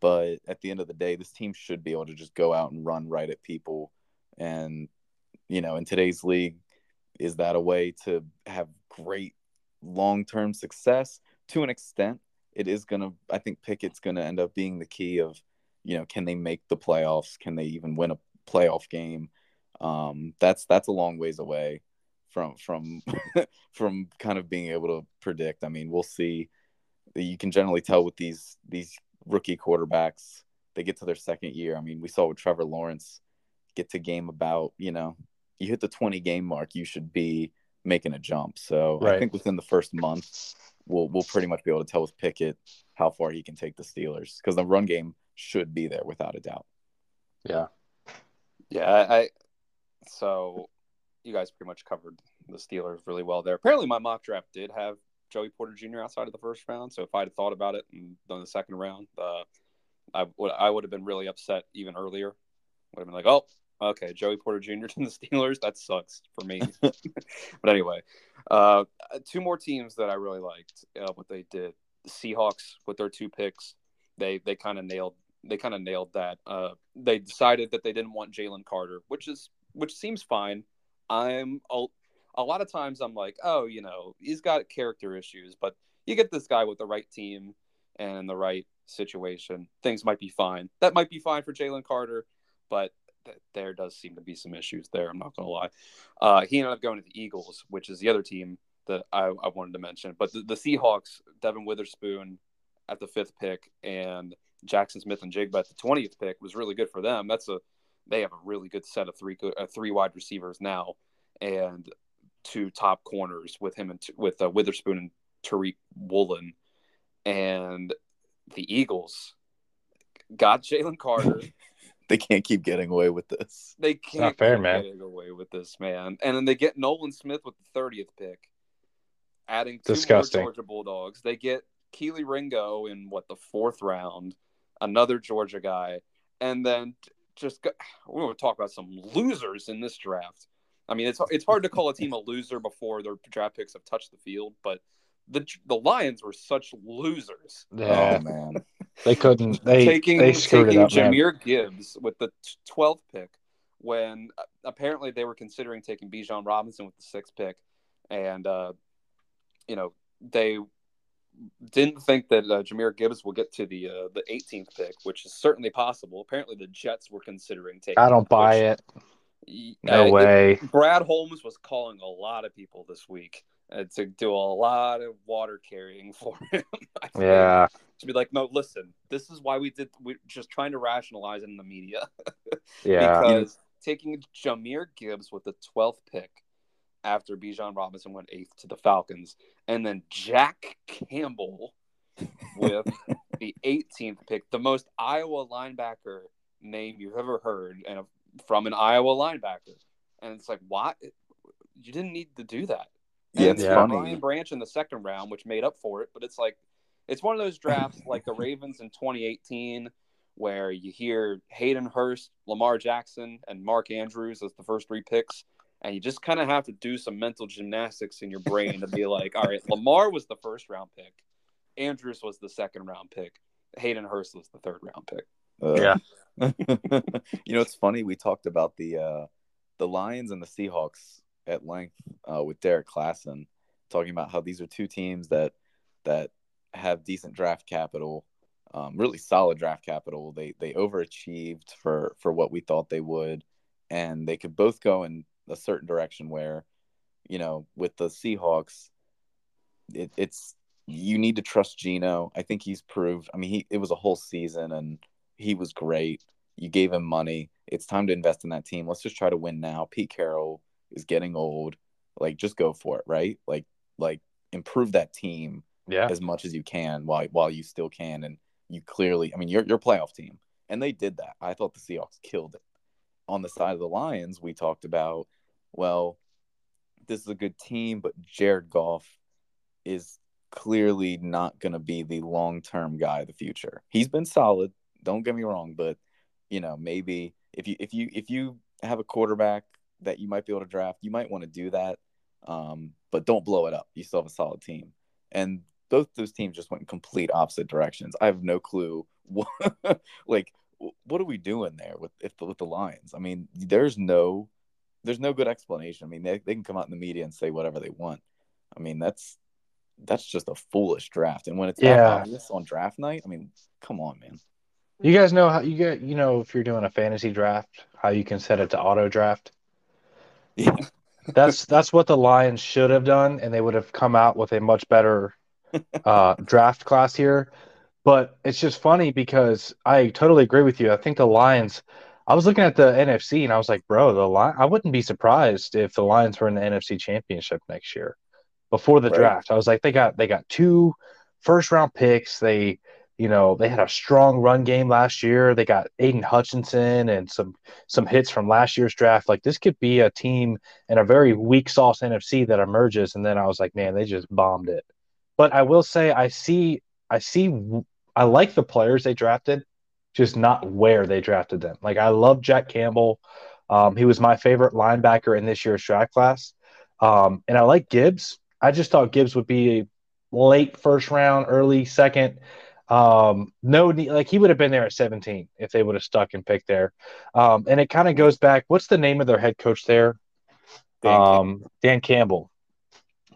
But at the end of the day, this team should be able to just go out and run right at people. And you know, in today's league, is that a way to have great long term success? To an extent, it is gonna. I think Pickett's gonna end up being the key of You know, can they make the playoffs? Can they even win a playoff game? Um, that's that's a long ways away from from from kind of being able to predict. I mean, we'll see. You can generally tell with these these rookie quarterbacks, they get to their second year. I mean, we saw with Trevor Lawrence get to game about, you know, you hit the 20 game mark, you should be making a jump. So Right. I think within the first month, we'll we'll pretty much be able to tell with Pickett how far he can take the Steelers because the run game should be there without a doubt. Yeah. Yeah, I, I so you guys pretty much covered the Steelers really well there. Apparently, my mock draft did have Joey Porter Jr. outside of the first round. So if I'd thought about it and done the second round, uh, I would I would have been really upset even earlier. Would have been like, oh, okay, Joey Porter Jr. to the Steelers. That sucks for me. but anyway, uh, two more teams that I really liked uh, what they did. The Seahawks with their two picks, they they kind of nailed they kind of nailed that. Uh, they decided that they didn't want Jalen Carter, which is which seems fine. I'm a, a lot of times I'm like, oh, you know, he's got character issues, but you get this guy with the right team and in the right situation, things might be fine. That might be fine for Jalen Carter, but th- there does seem to be some issues there. I'm not going to lie. Uh, he ended up going to the Eagles, which is the other team that I, I wanted to mention. But the, the Seahawks, Devon Witherspoon at the fifth pick and Jaxon Smith-Njigba at the twentieth pick was really good for them. That's a they have a really good set of three uh, three wide receivers now, and two top corners with him and t- with uh, Witherspoon and Tariq Woolen, and the Eagles got Jalen Carter. They can't keep getting away with this. They can't not fair, keep man. getting away with this man, and then they get Nolan Smith with the thirtieth pick, adding two Disgusting. more Georgia Bulldogs. They get Kelee Ringo in what the fourth round, another Georgia guy, and then just go, we're going to talk about some losers in this draft. I mean, it's it's hard to call a team a loser before their draft picks have touched the field, but the the Lions were such losers. Yeah. Oh man. They couldn't. They taking they screwed taking it up, man. Jahmyr Gibbs with the twelfth pick, when uh, apparently they were considering taking Bijan Robinson with the sixth pick, and uh, you know they didn't think that uh, Jahmyr Gibbs will get to the uh, the 18th pick, which is certainly possible. Apparently, the Jets were considering taking. I don't buy it. No uh, it- way. Brad Holmes was calling a lot of people this week uh, to do a lot of water carrying for him. Yeah. to be like, no, listen, this is why we did. We're just trying to rationalize it in the media Yeah. because taking Jahmyr Gibbs with the twelfth pick after Bijan Robinson went eighth to the Falcons, and then Jack Campbell with the 18th pick, the most Iowa linebacker name you've ever heard, and from an Iowa linebacker, and it's like, why? You didn't need to do that. Yeah, it's Yeah. funny. Brian Branch in the second round, which made up for it, but it's like it's one of those drafts like the Ravens in 2018, where you hear Hayden Hurst, Lamar Jackson, and Mark Andrews as the first three picks, and you just kind of have to do some mental gymnastics in your brain to be like, all right, Lamar was the first round pick, Andrews was the second round pick, Hayden Hurst was the third round pick. Uh, Yeah. you know, it's funny. We talked about the uh, the Lions and the Seahawks at length uh, with Derrik Klassen, talking about how these are two teams that that have decent draft capital, um, really solid draft capital. They they overachieved for for what we thought they would, and they could both go in a certain direction. Where, you know, with the Seahawks, it, it's you need to trust Gino. I think he's proved. I mean, he it was a whole season and he was great. You gave him money. It's time to invest in that team. Let's just try to win now. Pete Carroll is getting old. Like just go for it, right? Like like improve that team Yeah. as much as you can while while you still can and you clearly I mean you're you're playoff team. And they did that. I thought the Seahawks killed it. On the side of the Lions, we talked about, well, this is a good team, but Jared Goff is clearly not going to be the long-term guy of the future. He's been solid, don't get me wrong, but you know, maybe if you if you if you have a quarterback that you might be able to draft, you might want to do that. Um, but don't blow it up. You still have a solid team. And both those teams just went in complete opposite directions. I have no clue what, like what are we doing there with if the, with the Lions? I mean, there's no there's no good explanation. I mean, they, they can come out in the media and say whatever they want. I mean, that's that's just a foolish draft. And when it's Yeah. obvious on draft night, I mean, come on, man. You guys know how you get, you know, if you're doing a fantasy draft, how you can set it to auto draft. Yeah. That's that's what the Lions should have done, and they would have come out with a much better uh, draft class here. But it's just funny because I totally agree with you. I think the Lions. I was looking at the NFC and I was like, bro, the Lion. I wouldn't be surprised if the Lions were in the NFC Championship next year. Before the Right. draft, I was like, they got they got two first round picks. They, you know, they had a strong run game last year. They got Aidan Hutchinson and some some hits from last year's draft. Like this could be a team in a very weak sauce NFC that emerges. And then I was like, man, they just bombed it. But I will say, I see, I see, I like the players they drafted, just not where they drafted them. Like I love Jack Campbell. Um, he was my favorite linebacker in this year's draft class. Um, and I like Gibbs. I just thought Gibbs would be a late first round, early second. Um, no, like he would have been there at 17 if they would have stuck and picked there. Um, and it kind of goes back. What's the name of their head coach there? Dan Campbell. um, Dan Campbell.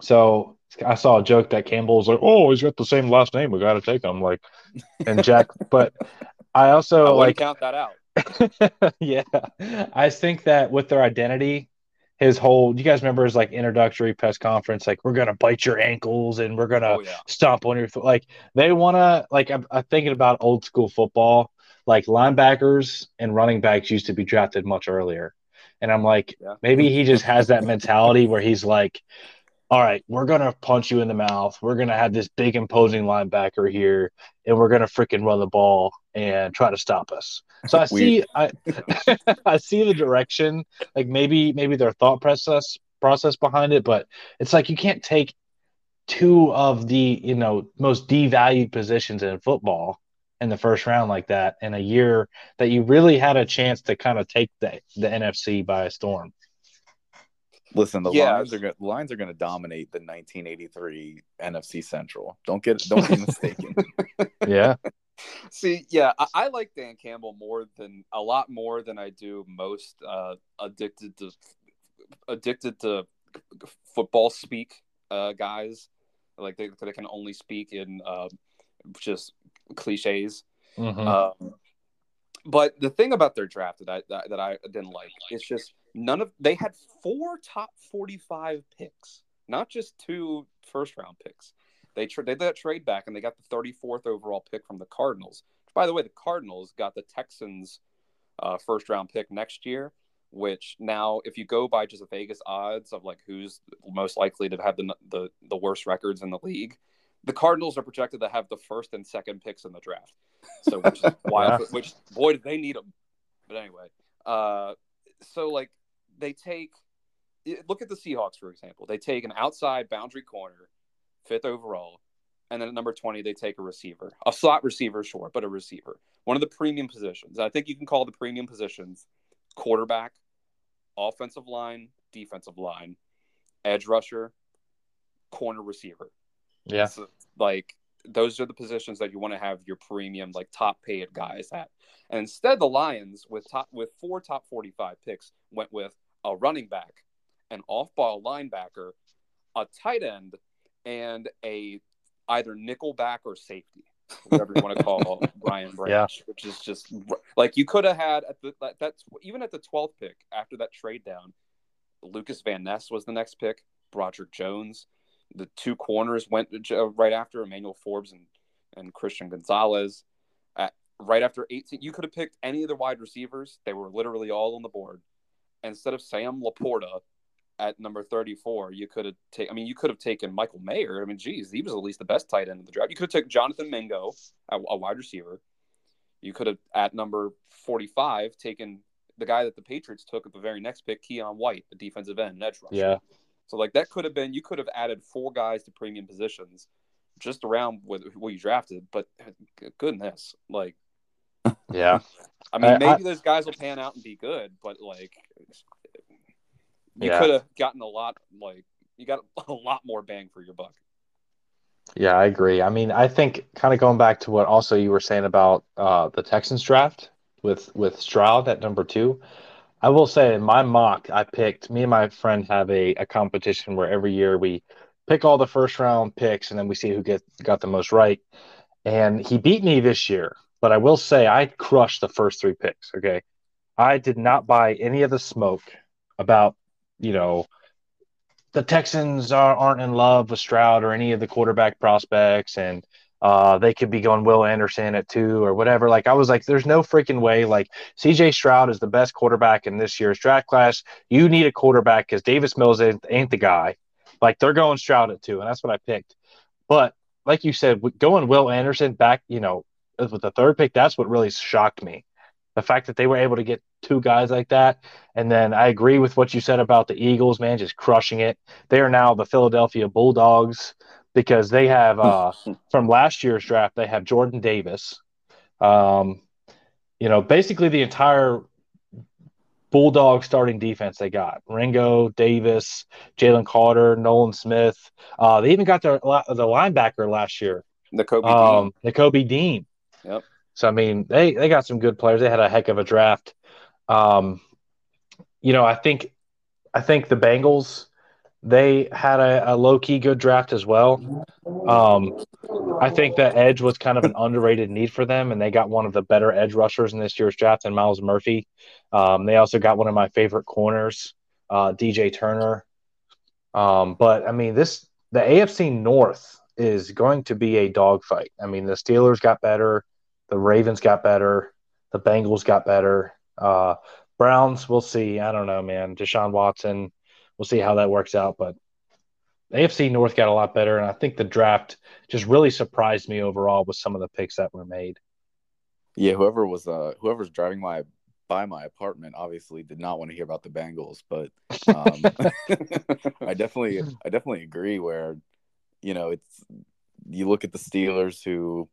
So I saw a joke that Campbell was like, "Oh, he's got the same last name. We got to take him." Like, and Jack, but I I also wouldn't like, count that out. yeah, I think that with their identity, his whole, you guys remember his like introductory press conference, like we're gonna bite your ankles and we're gonna Oh yeah. stomp on your foot. Like they want to, like I'm, I'm thinking about old school football. Like linebackers and running backs used to be drafted much earlier, and I'm like, Yeah. maybe he just has that mentality where he's like, all right, we're gonna punch you in the mouth. We're gonna have this big imposing linebacker here, and we're gonna freaking run the ball and try to stop us. So I see, I, I see the direction. Like maybe, maybe their thought process process behind it, but it's like you can't take two of the you know most devalued positions in football in the first round like that in a year that you really had a chance to kind of take the the NFC by a storm. Listen, the Yeah. Lions are going Lions are going to dominate the 1983 NFC Central. Don't get don't be mistaken. Yeah, See, yeah, I, I like Dan Campbell more than a lot more than I do most uh, addicted to addicted to football speak uh, guys. Like they, they can only speak in uh, just cliches. Mhm. Um, but the thing about their draft that I that, that I didn't like it's just none of they had four top forty five picks, not just two first round picks. They tra- they did that trade back and they got the thirty fourth overall pick from the Cardinals. By the way, the Cardinals got the Texans uh, first round pick next year. Which now, if you go by just the Vegas odds of like who's most likely to have the the, the worst records in the league, the Cardinals are projected to have the first and second picks in the draft. So which is wild. Which boy, did they need them? But anyway, uh, so like they take look at the Seahawks for example. They take an outside boundary corner, fifth overall, and then at number twenty they take a receiver, a slot receiver, sure, but a receiver, one of the premium positions. I think you can call the premium positions quarterback, offensive line, defensive line, edge rusher, corner receiver. yeah, So, like those are the positions that you want to have your premium, like top paid guys at. And instead, the Lions with top with four top forty five picks went with a running back, an off ball linebacker, a tight end, and a either nickel back or safety, whatever you want to call Brian Branch, which is just like you could have had at the that, that's even at the twelfth pick after that trade down. Lukas Van Ness was the next pick. Broderick Jones the two corners went right after Emmanuel Forbes and, and Christian Gonzalez. At, right after 18, you could have picked any of the wide receivers. They were literally all on the board. Instead of Sam LaPorta at number 34, you could have taken, I mean, you could have taken Michael Mayer. I mean, geez, he was at least the best tight end in the draft. You could have taken Jonathan Mingo, a, a wide receiver. You could have, at number 45, taken the guy that the Patriots took at the very next pick, Keion White, the defensive end, edge rusher. yeah. So like that could have been you could have added four guys to premium positions just around with what you drafted, but goodness, like Yeah. I mean I- maybe those guys will pan out and be good, but like you Yeah. could have gotten a lot like you got a lot more bang for your buck. Yeah, I agree. I mean, I think kind of going back to what also you were saying about uh, the Texans draft with with Stroud at number two. I will say in my mock, I picked me and my friend have a, a competition where every year we pick all the first round picks and then we see who get got the most right. And he beat me this year, but I will say I crushed the first three picks. Okay. I did not buy any of the smoke about, you know, the Texans are, aren't in love with Stroud or any of the quarterback prospects, and uh, they could be going Will Anderson at two or whatever. Like I was like, there's no freaking way. Like CJ Stroud is the best quarterback in this year's draft class. You need a quarterback because Davis Mills ain't, ain't the guy. Like they're going Stroud at two, and that's what I picked. But like you said, going Will Anderson back, you know, with the third pick, that's what really shocked me. The fact that they were able to get two guys like that. And then I agree with what you said about the Eagles, man, just crushing it. They are now the Philadelphia Bulldogs because they have, uh, from last year's draft, they have Jordan Davis. Um, you know, basically the entire Bulldog starting defense they got Ringo, Davis, Jalen Carter, Nolan Smith. Uh, they even got their the linebacker last year, the Kobe um, the Kobe Dean. Yep. So I mean, they they got some good players. They had a heck of a draft. Um, you know, I think I think the Bengals they had a, a low key good draft as well. Um, I think that edge was kind of an underrated need for them, and they got one of the better edge rushers in this year's draft, and Myles Murphy. Um, they also got one of my favorite corners, uh, DJ Turner. Um, but I mean, this the AFC North is going to be a dogfight. I mean, the Steelers got better, the Ravens got better, the Bengals got better. Uh, Browns, we'll see. I don't know, man. Deshaun Watson, we'll see how that works out. But AFC North got a lot better, and I think the draft just really surprised me overall with some of the picks that were made. Yeah, whoever was uh whoever's driving my by my apartment obviously did not want to hear about the Bengals, but um, I definitely I definitely agree where you know it's you look at the Steelers who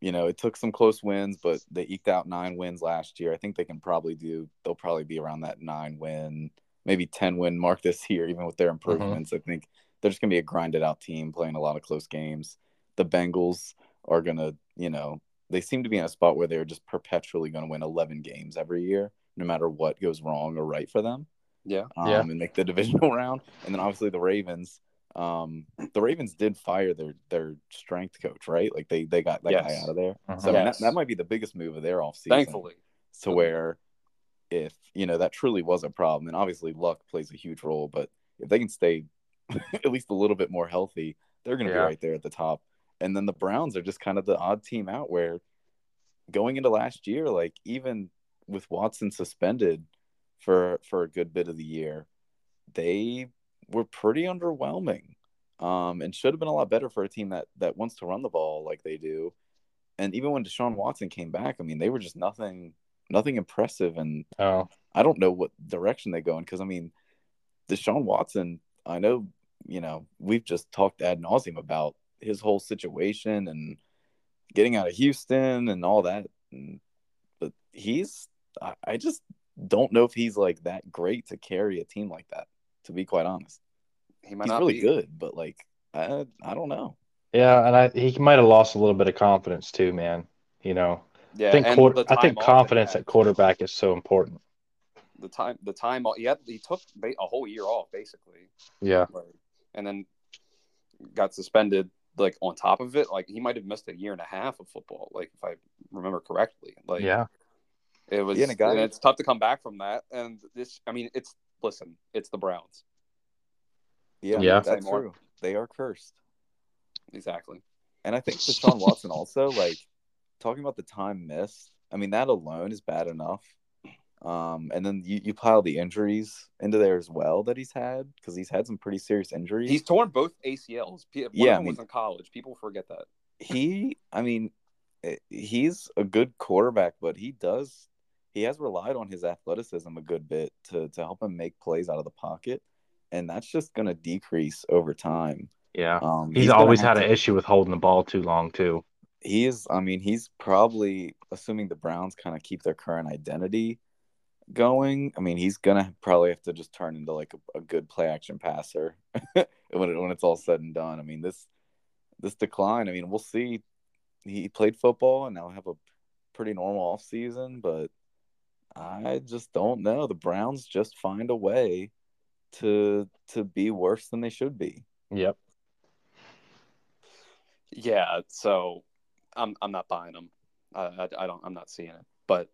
you know it took some close wins, but they eked out nine wins last year. I think they can probably do they'll probably be around that nine win, maybe ten win mark this year, even with their mm-hmm. improvements. Mm-hmm. I think they're just gonna be a grinded out team playing a lot of close games. The Bengals are gonna, you know, they seem to be in a spot where they're just perpetually gonna win eleven games every year, no matter what goes wrong or right for them. Yeah. Um, yeah. and make the divisional round. And then obviously the Ravens. Um, the Ravens did fire their their strength coach, right? Like they they got that yes. guy out of there. Uh-huh. So yes. that, that might be the biggest move of their offseason. Thankfully. To where if you know that truly was a problem, and obviously luck plays a huge role, but if they can stay at least a little bit more healthy, they're going to yeah. be right there at the top. And then the Browns are just kind of the odd team out where going into last year, like even with Watson suspended for for a good bit of the year, they were pretty underwhelming. Um, and should have been a lot better for a team that that wants to run the ball like they do. And even when Deshaun Watson came back, I mean, they were just nothing nothing impressive. And oh. I don't know what direction they go in because I mean, Deshaun Watson, I know you know, we've just talked ad nauseum about his whole situation and getting out of Houston and all that. And, but he's, I, I just don't know if he's like that great to carry a team like that. To be quite honest, he might he's not really be. good, but like I, I don't know. Yeah, and I he might have lost a little bit of confidence too, man. You know, yeah, I think quarter, I think confidence at quarterback is so important. The time, the time, he had, he took a whole year off basically. Yeah, and then got suspended like on top of it like he might have missed a year and a half of football like if i remember correctly like yeah it was yeah, and, and it's tough to come back from that and this i mean it's listen it's the browns yeah yeah that's true they are cursed exactly and i think Deshaun Watson also like talking about the time missed i mean that alone is bad enough um, and then you, you pile the injuries into there as well that he's had because he's had some pretty serious injuries. He's torn both ACLs. One yeah, of them I mean, was in college. People forget that. He, I mean, eh, he's a good quarterback, but he does he has relied on his athleticism a good bit to to help him make plays out of the pocket, and that's just going to decrease over time. Yeah, um, he's, he's always had to, an issue with holding the ball too long too. He is. I mean, he's probably assuming the Browns kind of keep their current identity going, I mean, he's gonna probably have to just turn into like a, a good play action passer when it, when it's all said and done. I mean, this this decline. I mean, we'll see. He played football and now have a pretty normal off season, but I just don't know. The Browns just find a way to to be worse than they should be. Yep. Yeah. So I'm I'm not buying them. I, I, I don't. I'm not seeing it. But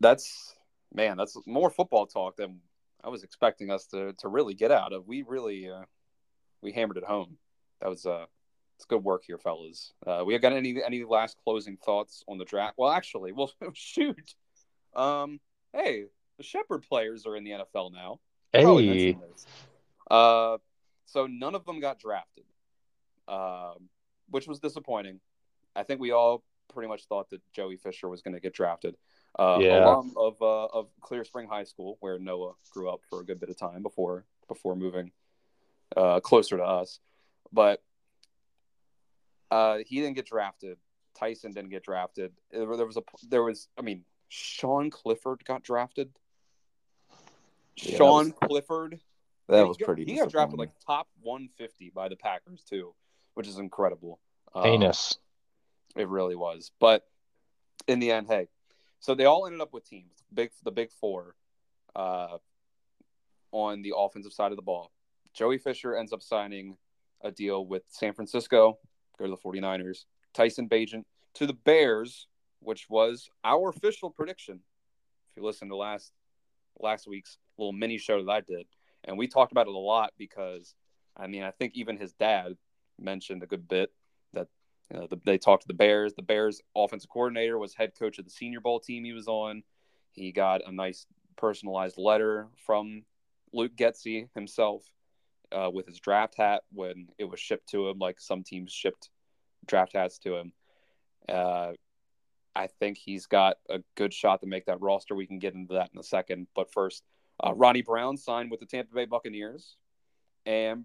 that's man. That's more football talk than I was expecting us to to really get out of. We really uh, we hammered it home. That was uh, it's good work here, fellas. Uh, we have got any any last closing thoughts on the draft? Well, actually, well, shoot. Um, hey, the Shepherd players are in the NFL now. Hey, uh, so none of them got drafted, uh, which was disappointing. I think we all pretty much thought that Joey Fisher was going to get drafted. Uh, Yeah. alum of uh, of Clear Spring High School, where Noah grew up for a good bit of time before before moving uh, closer to us. But uh, he didn't get drafted. Tyson didn't get drafted. There there was a there was I mean Sean Clifford got drafted. Yeah, that Sean Clifford That was he got- pretty. He got drafted like top 150 by the Packers too, which is incredible. Um. It really was. But in the end, hey, so they all ended up with teams. Big the big four uh, on the offensive side of the ball. Joey Fisher ends up signing a deal with San Francisco, go to the 49ers. Tyson Bagent to the Bears, which was our official prediction. If you listen to last last week's little mini show that I did, and we talked about it a lot because I mean I think even his dad mentioned a good bit that you know, the, they talked to the Bears. The Bears offensive coordinator was head coach of the Senior Bowl team he was on. He got a nice personalized letter from Luke Getsy himself uh, with his draft hat when it was shipped to him, like some teams shipped draft hats to him. Uh, I think he's got a good shot to make that roster. We can get into that in a second. But first, uh, Ronnie Brown signed with the Tampa Bay Buccaneers, and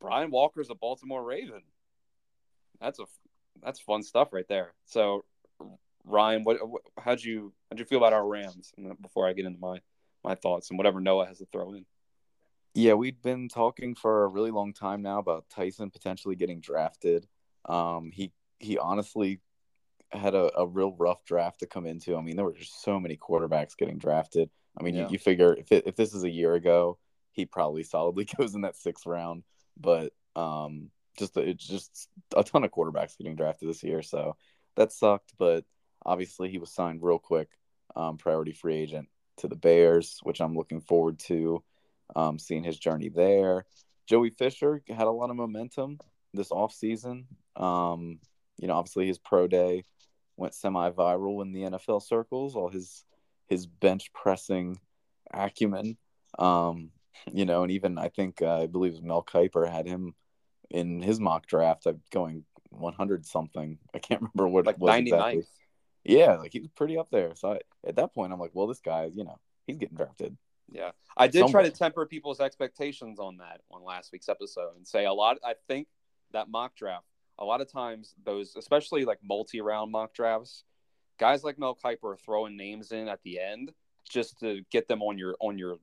Brian Walker's a Baltimore Raven. That's a that's fun stuff right there. So, Ryan, what, what how'd you how'd you feel about our Rams? And Before I get into my my thoughts and whatever Noah has to throw in. Yeah, we'd been talking for a really long time now about Tyson potentially getting drafted. Um, he he honestly had a, a real rough draft to come into. I mean, there were just so many quarterbacks getting drafted. I mean, Yeah. you, you figure if it, if this is a year ago, he probably solidly goes in that sixth round. But um, just it's just a ton of quarterbacks getting drafted this year, so that sucked. But obviously, he was signed real quick, um, priority free agent to the Bears, which I'm looking forward to um, seeing his journey there. Joey Fisher had a lot of momentum this offseason. Um, you know, obviously his pro day went semi-viral in the NFL circles, all his his bench pressing acumen. Um, you know, and even I think uh, I believe Mel Kiper had him in his mock draft uh, going 100 something. I can't remember what Like it was 99th. exactly. Yeah, like he was pretty up there. So I, at that point, I'm like, well, this guy, you know, he's getting drafted. Yeah, I did try to temper people's expectations on that on last week's episode and say a lot. I think that mock draft, a lot of times those, especially like multi-round mock drafts, guys like Mel Kiper are throwing names in at the end just to get them on your on your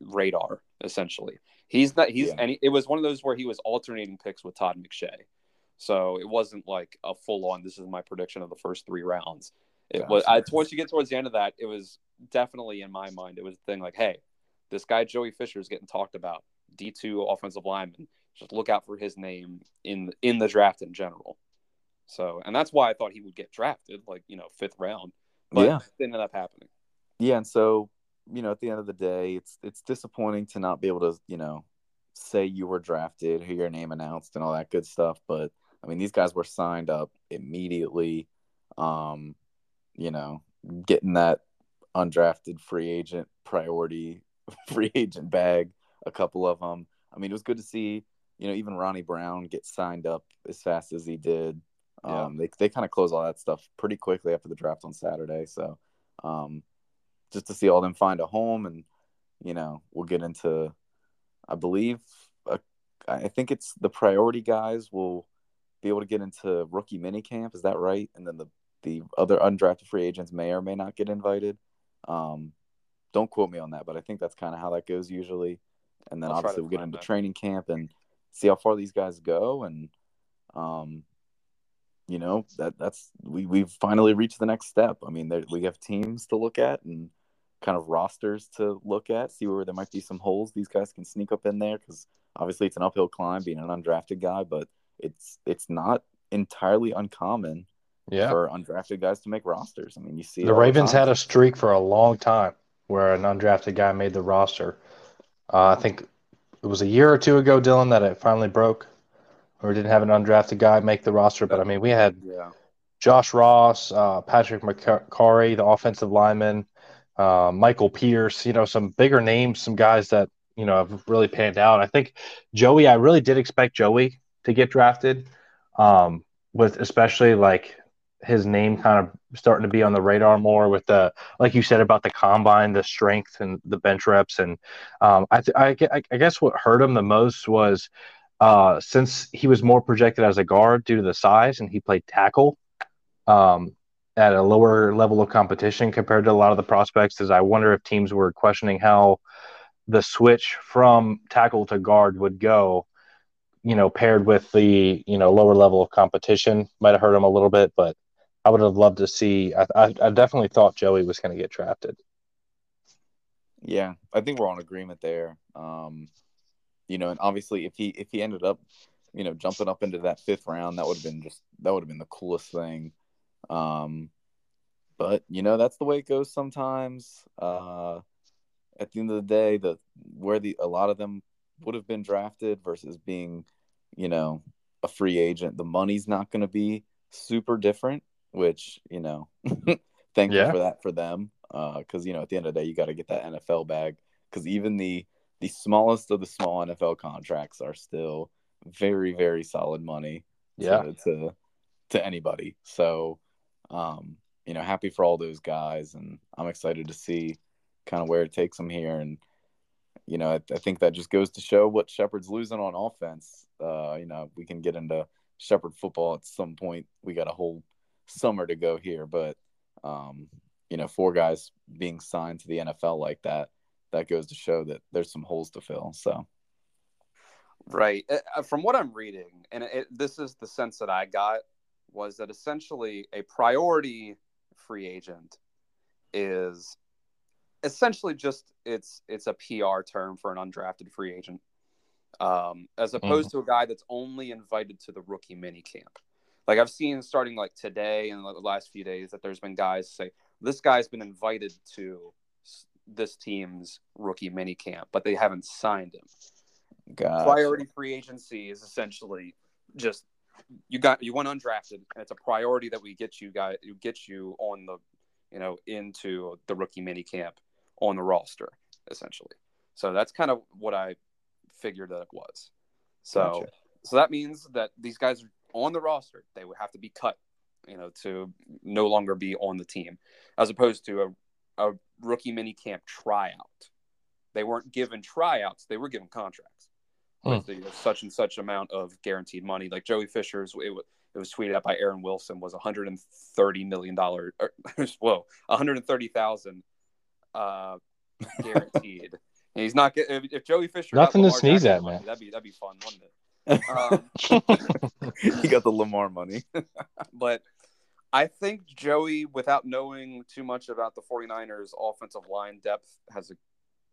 radar. Essentially, he's not. He's Yeah. and he- it was one of those where he was alternating picks with Todd McShay, so it wasn't like a full on. This is my prediction of the first three rounds. It was I, once you get towards the end of that, it was definitely in my mind. It was a thing like, hey, this guy Joey Fisher is getting talked about. D two offensive lineman. Just look out for his name in in the draft in general. So, and that's why I thought he would get drafted, like you know, fifth round. But Yeah. it didn't up happening. Yeah, and so you know, at the end of the day, it's it's disappointing to not be able to, you know, say you were drafted, hear your name announced, and all that good stuff. But I mean, these guys were signed up immediately. Um, you know, getting that undrafted free agent priority free agent bag, a couple of them. I mean, it was good to see, you know, even Ronnie Brown get signed up as fast as he did. Yeah. Um, they they kind of close all that stuff pretty quickly after the draft on Saturday. So, um, just to see all them find a home, and you know, we'll get into, I believe, I think it's the priority guys will be able to get into rookie mini camp. Is that right? And then the the other undrafted free agents may or may not get invited. Um, don't quote me on that, but I think that's kind of how that goes usually. And then I'll obviously we'll get into that. training camp and see how far these guys go. And um, you know that that's we we've finally reached the next step. I mean, there, we have teams to look at and kind of rosters to look at, see where there might be some holes these guys can sneak up in there because obviously it's an uphill climb being an undrafted guy, but it's it's not entirely uncommon Yeah. for undrafted guys to make rosters. I mean, you see The Ravens time. had a streak for a long time where an undrafted guy made the roster. Uh, I think it was a year or two ago, Dylan, that it finally broke, or didn't have an undrafted guy make the roster. But I mean, we had Yeah. Josh Ross, uh, Patrick Mekari, the offensive lineman, uh, Michael Pierce, you know, some bigger names, some guys that, you know, have really panned out. I think Joey, I really did expect Joey to get drafted, um, with especially like his name kind of starting to be on the radar more with the, like you said about the combine, the strength and the bench reps. And um, I, th- I, I guess what hurt him the most was uh, since he was more projected as a guard due to the size and he played tackle um, at a lower level of competition compared to a lot of the prospects. Is I wonder if teams were questioning how the switch from tackle to guard would go. You know, paired with the you know lower level of competition, might have hurt him a little bit, but I would have loved to see. I, I, I definitely thought Joey was going to get drafted. Yeah, I think we're on agreement there. Um, you know, and obviously, if he if he ended up, you know, jumping up into that fifth round, that would have been just that would have been the coolest thing. Um, but you know, that's the way it goes sometimes. Uh, at the end of the day, the where the a lot of them would have been drafted versus being, you know, a free agent, the money's not going to be super different. Which you know, thankful Yeah. for that for them. Uh, Because you know, at the end of the day, you got to get that NFL bag. Because even the the smallest of the small NFL contracts are still very very solid money Yeah. to to, to anybody. So, um, you know, happy for all those guys, and I'm excited to see kind of where it takes them here. And you know, I, I think that just goes to show what Shepherd's losing on offense. Uh, you know, we can get into Shepherd football at some point. We got a whole summer to go here, but um, you know, four guys being signed to the NFL like that, that goes to show that there's some holes to fill. So, Right. Uh, From what I'm reading, and it, this is the sense that I got, was that essentially a priority free agent is essentially just it's it's a PR term for an undrafted free agent, um, as opposed to a guy that's only invited to the rookie mini camp. Like I've seen starting like today and the last few days that there's been guys say this guy's been invited to this team's rookie mini camp, but they haven't signed him gotcha. priority free agency is essentially just you got you went undrafted and it's a priority that we get you guys you get you on the you know into the rookie mini camp on the roster essentially so that's kind of what i figured that it was so Gotcha. so that means that these guys are on the roster they would have to be cut you know to no longer be on the team as opposed to a, a rookie mini camp tryout they weren't given tryouts they were given contracts with the such and such amount of guaranteed money. Like Joey Fisher's, it was, it was tweeted out by Aaron Wilson was 130 million dollar. Whoa, 130,000 uh, guaranteed. and he's not get, if, if Joey Fisher Nothing to sneeze at, money, man. That'd be that'd be fun, wouldn't it? Um, he got the Lamar money. but I think Joey, without knowing too much about the 49ers offensive line depth, has a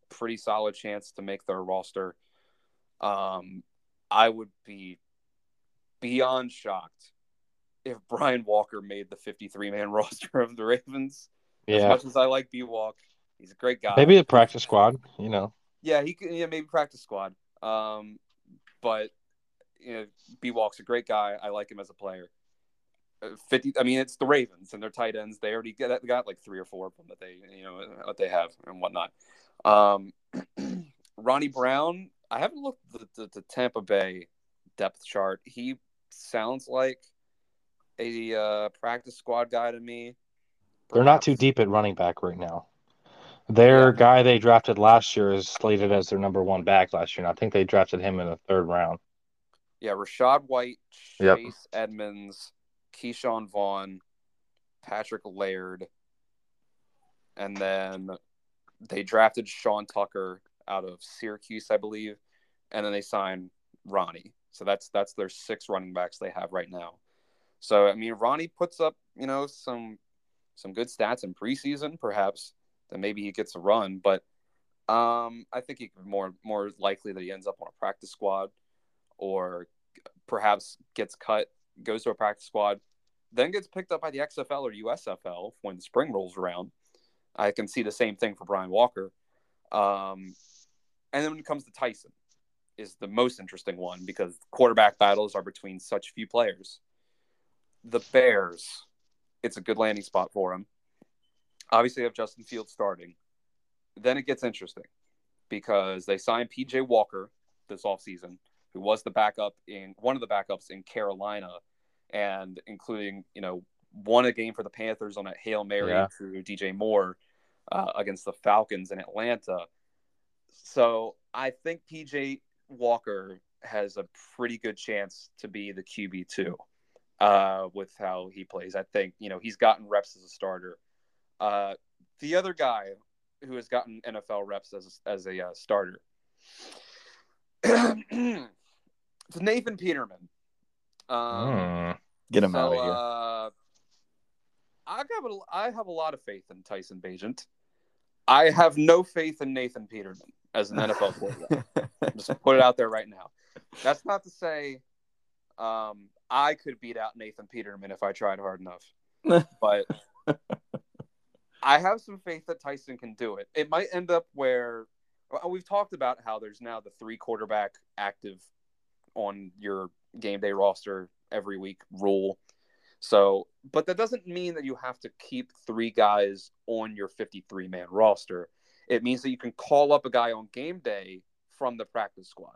pretty solid chance to make their roster. Um, I would be beyond shocked if Brian Walker made the 53 man roster of the Ravens. Yeah. As much as I like B Walk, he's a great guy. Maybe a practice squad, you know. Yeah, he could. Yeah, maybe practice squad. Um, but you know, B Walk's a great guy. I like him as a player. Uh, Fifty. I mean, it's the Ravens and their tight ends. They already got, got like three or four of them that they, you know, what they have and whatnot. Um, Ronnie Brown. I haven't looked at the, the, the Tampa Bay depth chart. He sounds like a uh, practice squad guy to me. They're not too deep at running back right now. Their Yeah. guy they drafted last year is slated as their number one back last year. And I think they drafted him in the third round. Yeah, Rachaad White, Chase Yep. Edmonds, Ke'Shawn Vaughn, Patrick Laird, and then they drafted Sean Tucker out of Syracuse, I believe, and then they signed Ronnie. So that's that's their six running backs they have right now. So I mean, Ronnie puts up you know some some good stats in preseason, perhaps then maybe he gets a run, but um, I think he more more likely that he ends up on a practice squad or perhaps gets cut, goes to a practice squad, then gets picked up by the XFL or USFL when spring rolls around. I can see the same thing for Brian Walker. Um, and then when it comes to Tyson, is the most interesting one because quarterback battles are between such few players. The Bears, it's a good landing spot for him. Obviously, have Justin Fields starting. Then it gets interesting because they signed PJ Walker this offseason, who was the backup in one of the backups in Carolina, and including, you know, won a game for the Panthers on a Hail Mary Yeah. through DJ Moore uh, against the Falcons in Atlanta. So I think PJ Walker has a pretty good chance to be the QB two uh, with how he plays. I think you know he's gotten reps as a starter. Uh, the other guy who has gotten NFL reps as a, as a uh, starter, it's Nathan Peterman. Um, Hmm. Get him so, out of here. Uh, I got a, I have a lot of faith in Tyson Bagent. I have no faith in Nathan Peterman as an NFL quarterback. Just put it out there right now. That's not to say um, I could beat out Nathan Peterman if I tried hard enough, but I have some faith that Tyson can do it. It might end up where well, we've talked about how there's now the three quarterback active on your game day roster every week rule. So, but that doesn't mean that you have to keep three guys on your 53 man roster. It means that you can call up a guy on game day from the practice squad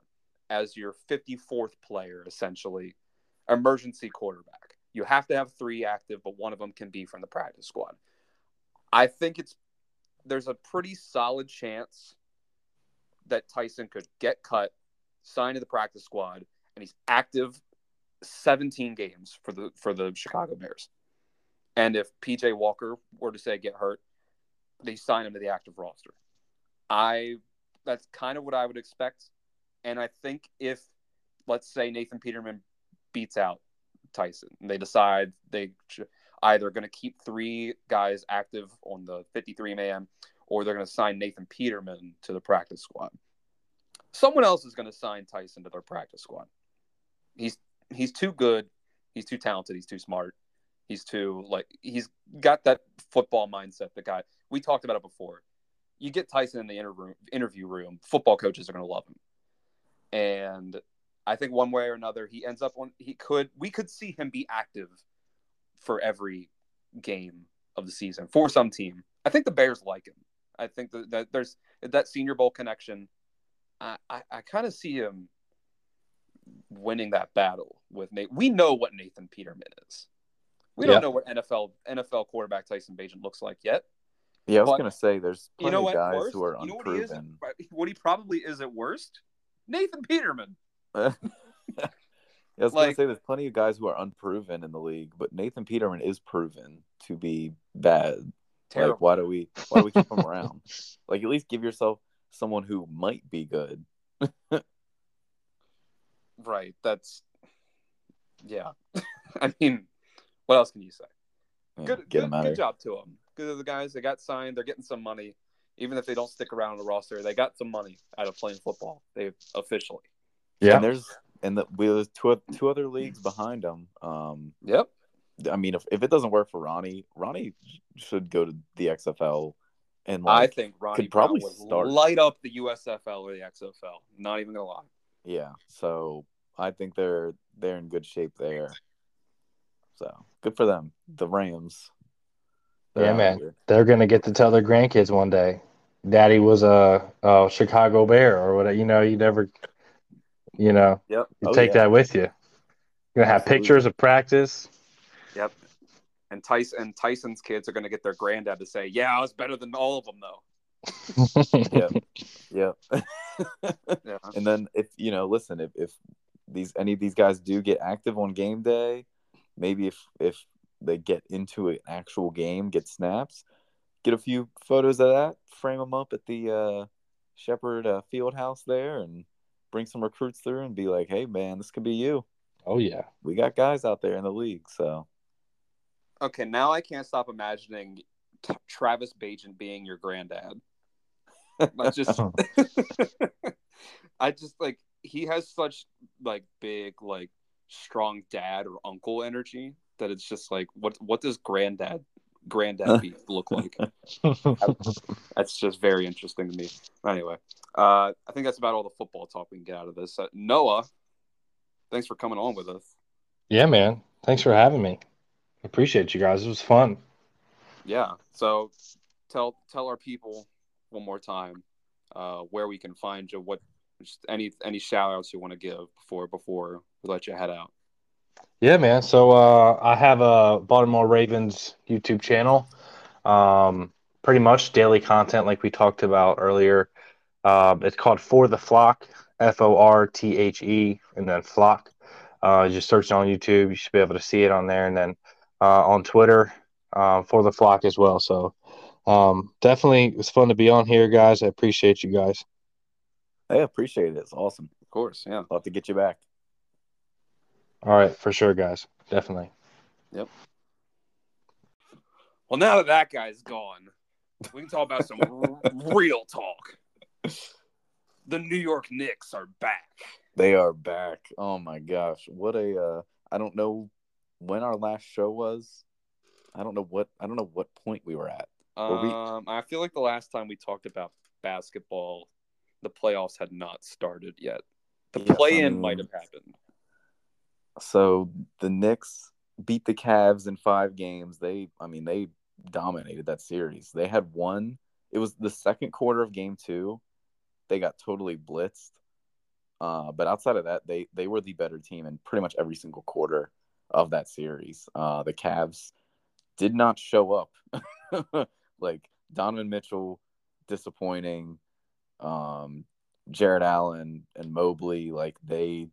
as your 54th player, essentially, emergency quarterback. You have to have three active, but one of them can be from the practice squad. I think it's there's a pretty solid chance that Tyson could get cut, sign to the practice squad, and he's active 17 games for the for the Chicago Bears. And if PJ Walker were to say get hurt, they sign him to the active roster. I that's kind of what I would expect. And I think if let's say Nathan Peterman beats out Tyson, they decide they either going to keep three guys active on the 53 man or they're going to sign Nathan Peterman to the practice squad. Someone else is going to sign Tyson to their practice squad. He's he's too good. He's too talented. He's too smart. He's too like he's got that football mindset. The guy we talked about it before. You get Tyson in the interview interview room. Football coaches are going to love him, and I think one way or another he ends up on. He could we could see him be active for every game of the season for some team. I think the Bears like him. I think that, that there's that Senior Bowl connection. I I, I kind of see him winning that battle with Nate. We know what Nathan Peterman is. We Yeah. don't know what NFL NFL quarterback Tyson Bagent looks like yet. Yeah, I was But- gonna say there's You know of guys worst? who are you know what he is? unproven. What he probably is at worst? Nathan Peterman. Yeah, I was Like- gonna say there's plenty of guys who are unproven in the league, but Nathan Peterman is proven to be bad. Terrible. Like, why do we why do we keep him around? Like, at least give yourself someone who might be good. Right. That's yeah. I mean, what else can you say? Yeah, Good, get good, good job to them. Good to the guys. They got signed. They're getting some money, even if they don't stick around on the roster. They got some money out of playing football. They officially. Yeah. And there's and the, we there's two two other leagues behind them. Um, Yep. I mean, if, if it doesn't work for Ronnie, Ronnie should go to the XFL and I think Ronnie could probably Brown would start. light up the USFL or the XFL. Not even gonna lie. Yeah. So I think they're they're in good shape there. So good for them, the Rams. They're Yeah, man. here. They're gonna get to tell their grandkids one day, "Daddy was a, a Chicago Bear," or whatever. You know, you never, you know, Yep. you Oh, take yeah. that with you. You're gonna have Absolutely. pictures of practice. Yep. And Tyson and Tyson's kids are gonna get their granddad to say, "Yeah, I was better than all of them, though." Yep. Yep. Yeah. and then if you know, listen, if if these any of these guys do get active on game day, maybe if if they get into an actual game, get snaps, get a few photos of that, frame them up at the uh, Shepherd uh, Field House there, and bring some recruits through and be like, "Hey, man, this could be you. oh yeah. We got guys out there in the league." So Okay, now I can't stop imagining t- Travis Bagent being your granddad. I just, I just like he has such like big like strong dad or uncle energy that it's just like what what does granddad granddad beef look like? That's just very interesting to me. Anyway, uh, I think that's about all the football talk we can get out of this. Uh, Noah, thanks for coming on with us. yeah, man. Thanks for having me. Appreciate you guys. It was fun. Yeah. So tell tell our people one more time uh, where we can find you. What just any any shout outs you want to give before before we let you head out. Yeah, man. So uh, I have a Baltimore Ravens YouTube channel. Um, pretty much daily content, like we talked about earlier. Um, it's called For the Flock, F O R T H E, and then Flock. Uh, just search on YouTube. You should be able to see it on there. And then uh, on Twitter, uh, For the Flock as well. So um, definitely, it was fun to be on here, guys. I appreciate you guys. I appreciate it. It's awesome. Of course, yeah. I'll have to get you back. All right, for sure, guys. Definitely. Yep. Well, now that that guy's gone, we can talk about some r- real talk. The New York Knicks are back. They are back. Oh my gosh. What a uh I don't know when our last show was. I don't know what I don't know what point we were at. Um, I feel like the last time we talked about basketball, the playoffs had not started yet. The Yes, I play-in mean- might have happened. So the Knicks beat the Cavs in five games. They I mean they dominated that series. They had one it was the second quarter of game two. They got totally blitzed. Uh, but outside of that, they they were the better team in pretty much every single quarter of that series. Uh, the Cavs did not show up. like Donovan Mitchell, disappointing. Um, Jarrett Allen and Mobley, like they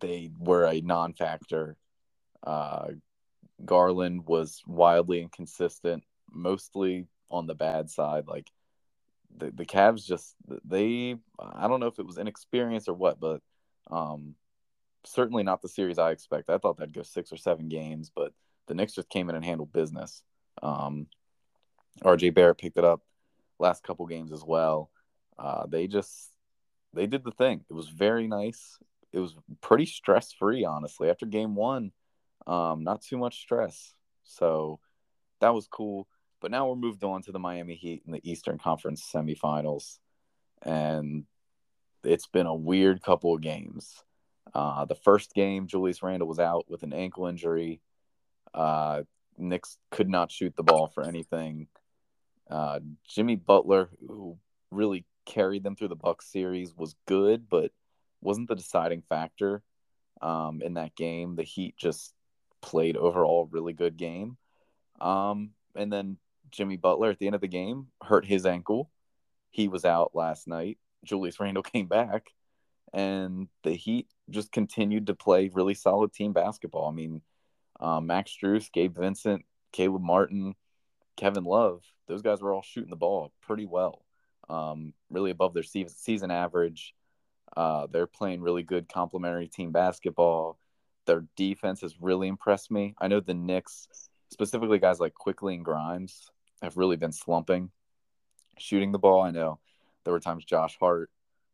they were a non-factor. Uh, Garland was wildly inconsistent, mostly on the bad side. Like the the Cavs just they I don't know if it was inexperience or what, but um certainly not the series I expect. I thought that'd go six or seven games, but the Knicks just came in and handled business. Um RJ Barrett picked it up last couple games as well. Uh they just they did the thing. It was very nice. It was pretty stress free, honestly. After game one, um, not too much stress. So that was cool. But now we're moved on to the Miami Heat in the Eastern Conference semifinals. And it's been a weird couple of games. Uh, the first game, Julius Randle was out with an ankle injury. Uh, Knicks could not shoot the ball for anything. Uh, Jimmy Butler, who really carried them through the Bucks series, was good, but wasn't the deciding factor um, in that game. The Heat just played overall really good game. Um, and then Jimmy Butler at the end of the game hurt his ankle. He was out last night. Julius Randle came back, and the Heat just continued to play really solid team basketball. I mean, um, Max Strus, Gabe Vincent, Caleb Martin, Kevin Love, those guys were all shooting the ball pretty well, um, really above their season average. Uh, they're playing really good complementary team basketball. Their defense has really impressed me. I know the Knicks, specifically guys like Quickley and Grimes, have really been slumping shooting the ball. I know there were times Josh Hart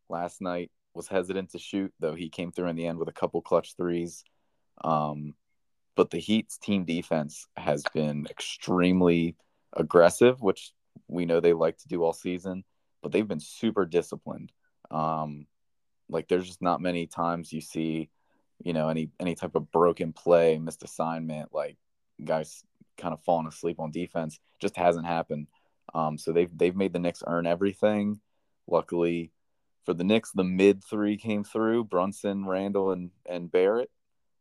last night was hesitant to shoot, though he came through in the end with a couple clutch threes. Um, but the Heat's team defense has been extremely aggressive, which we know they like to do all season, but they've been super disciplined. Um, like there's just not many times you see, you know, any any type of broken play, missed assignment, like guys kind of falling asleep on defense. Just hasn't happened. Um, so they've they've made the Knicks earn everything. Luckily for the Knicks, the mid three came through: Brunson, Randle, and and Barrett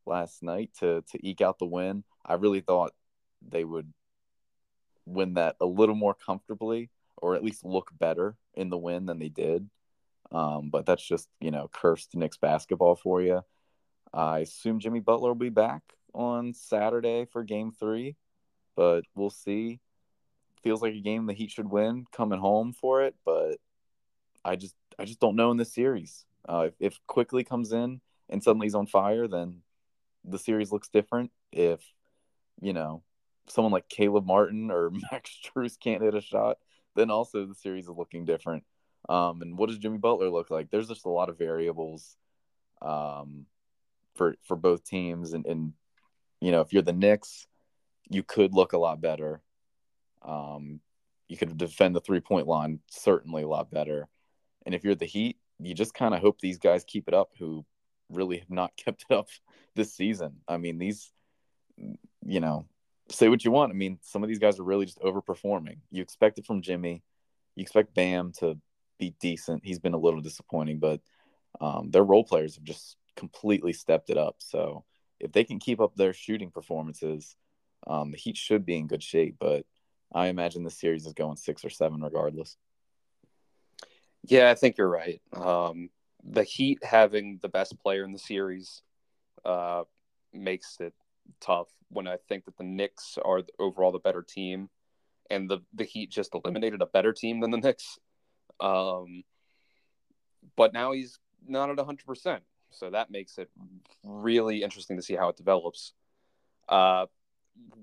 last night to to eke out the win. I really thought they would win that a little more comfortably, or at least look better in the win than they did. Um, but that's just you know cursed Knicks basketball for you. I assume Jimmy Butler will be back on Saturday for Game Three, but we'll see. Feels like a game the Heat should win coming home for it, but I just I just don't know in this series. Uh, if, if Quickley comes in and suddenly he's on fire, then the series looks different. If you know someone like Caleb Martin or Max Strus can't hit a shot, then also the series is looking different. Um, and what does Jimmy Butler look like? There's just a lot of variables um, for for both teams, and, and You know, if you're the Knicks, you could look a lot better. Um, you could defend the three point line certainly a lot better. And if you're the Heat, you just kind of hope these guys keep it up who really have not kept it up this season. I mean, these, you know, say what you want. I mean, some of these guys are really just overperforming. You expect it from Jimmy. You expect Bam to be decent. He's been a little disappointing, but um, their role players have just completely stepped it up. So if they can keep up their shooting performances, um, the Heat should be in good shape. But I imagine the series is going six or seven regardless. Yeah, I think you're right. Um, the Heat having the best player in the series uh, makes it tough when I think that the Knicks are overall the better team, and the the Heat just eliminated a better team than the Knicks. Um, but now he's not at hundred percent, so that makes it really interesting to see how it develops. Uh,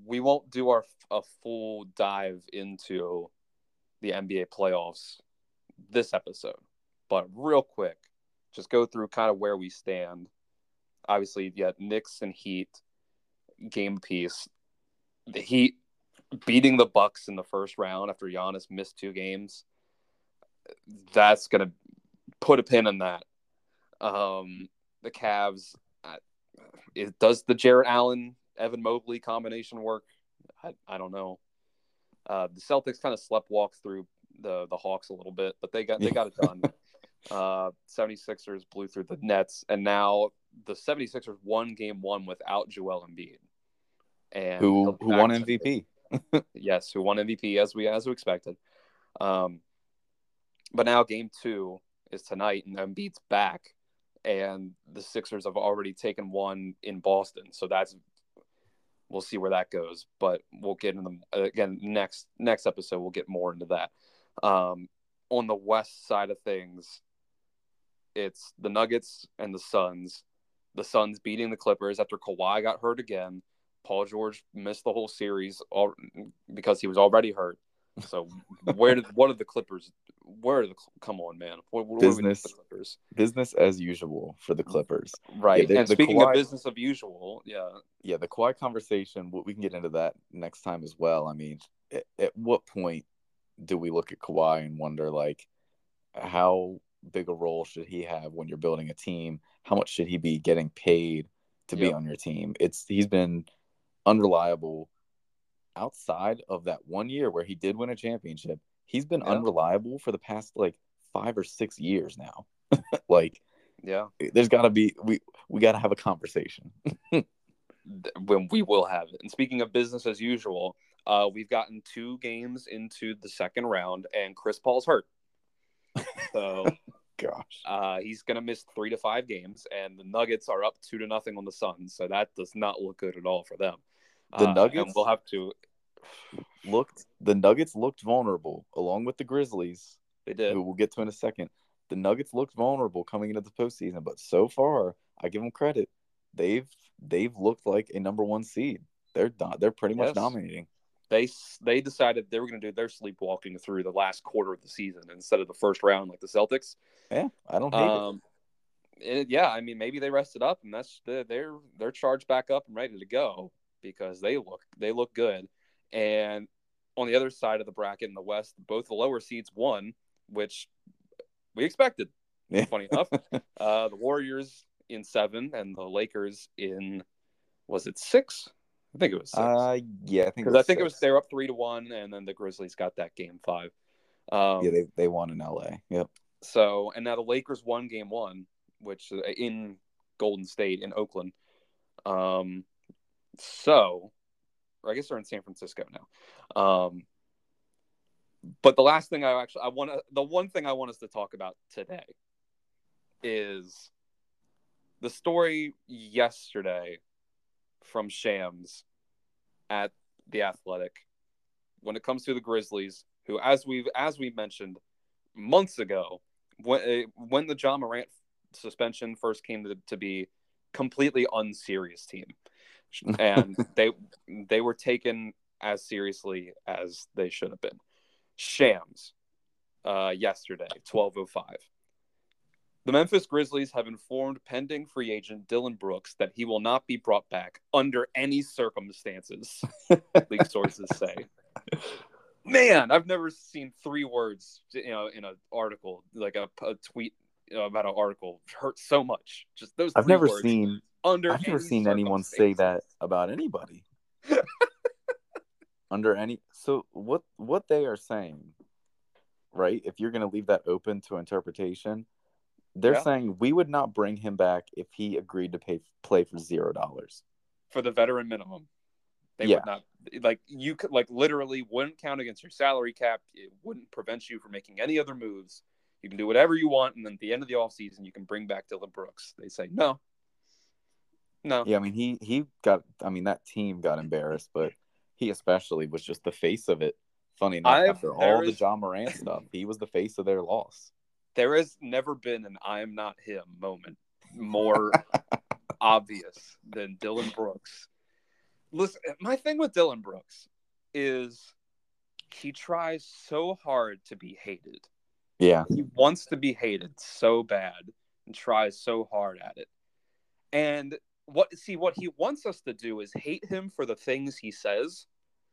we won't do our a full dive into the NBA playoffs this episode, but real quick, just go through kind of where we stand. Obviously, yeah, Knicks and Heat game piece. The Heat beating the Bucks in the first round after Giannis missed two games. That's gonna put a pin in that. Um, the Cavs. Uh, it, does the Jarrett Allen Evan Mobley combination work? I, I don't know. Uh, the Celtics kind of slept walk through the the Hawks a little bit, but they got they got it done. uh, 76ers blew through the Nets, and now the 76ers won game one without Joel Embiid. And who who won MVP? yes, who won MVP as we as we expected. Um, but now game two is tonight, and Embiid's back, and the Sixers have already taken one in Boston, so that's we'll see where that goes. But we'll get in the again next next episode. We'll get more into that. Um, on the West side of things, it's the Nuggets and the Suns. The Suns beating the Clippers after Kawhi got hurt again. Paul George missed the whole series all, because he was already hurt. So where did what are the Clippers? Where are the come on, man? What, what business Clippers? Business as usual for the Clippers, right? Yeah, and speaking Kawhi, of business of usual, yeah, yeah, the Kawhi conversation. We can get into that next time as well. I mean, at, at what point do we look at Kawhi and wonder like how big a role should he have when you're building a team? How much should he be getting paid to yep. be on your team? It's he's been unreliable outside of that one year where he did win a championship. He's been unreliable for the past like 5 or 6 years now. like yeah. There's got to be we we got to have a conversation. when we will have it. And speaking of business as usual, uh, we've gotten two games into the second round, and Chris Paul's hurt. So, gosh, uh, he's going to miss three to five games, and the Nuggets are up two to nothing on the Suns. So that does not look good at all for them. The uh, Nuggets will have to looked. The Nuggets looked vulnerable, along with the Grizzlies. They did. Who we'll get to in a second. The Nuggets looked vulnerable coming into the postseason, but so far, I give them credit. They've they've looked like a number one seed. They're not. They're pretty much yes. dominating they they decided they were going to do their sleepwalking through the last quarter of the season instead of the first round like the Celtics. Yeah, I don't hate um, it. it. Yeah, I mean maybe they rested up and that's the, they're they're charged back up and ready to go because they look they look good. And on the other side of the bracket in the West, both the lower seeds won, which we expected. Yeah. Funny enough, uh, the Warriors in seven and the Lakers in was it six? I think it was. Six. Uh, yeah, I think because I think six. it was they're up three to one, and then the Grizzlies got that game five. Um, yeah, they they won in LA. Yep. So and now the Lakers won game one, which uh, in Golden State in Oakland. Um, so, I guess they're in San Francisco now. Um, but the last thing I actually I want to the one thing I want us to talk about today is the story yesterday from Shams at the Athletic when it comes to the Grizzlies, who, as we've as we mentioned months ago, when eh, when the Ja Morant suspension first came to, to be, completely unserious team, and they they were taken as seriously as they should have been. Shams, uh, yesterday, twelve oh five. The Memphis Grizzlies have informed pending free agent Dillon Brooks that he will not be brought back under any circumstances, league sources say. Man, I've never seen three words, you know, in an article like a, a tweet about an article hurt so much. Just those. I've three never words seen under. I've never seen anyone say that about anybody. Under any so what what they are saying, right? If you're going to leave that open to interpretation, they're Yeah. saying we would not bring him back if he agreed to pay play for zero dollars. for the veteran minimum. They Yeah. would not like you could like literally wouldn't count against your salary cap. It wouldn't prevent you from making any other moves. You can do whatever you want, and then at the end of the offseason, you can bring back Dillon Brooks. They say no, no. Yeah, I mean he he got I mean that team got embarrassed, but he especially was just the face of it. Funny enough, I've- after all the Ja Morant stuff, he was the face of their loss. There has never been an "I am not him" moment more obvious than Dillon Brooks. Listen, my thing with Dillon Brooks is he tries so hard to be hated. Yeah, he wants to be hated so bad and tries so hard at it. And what see what he wants us to do is hate him for the things he says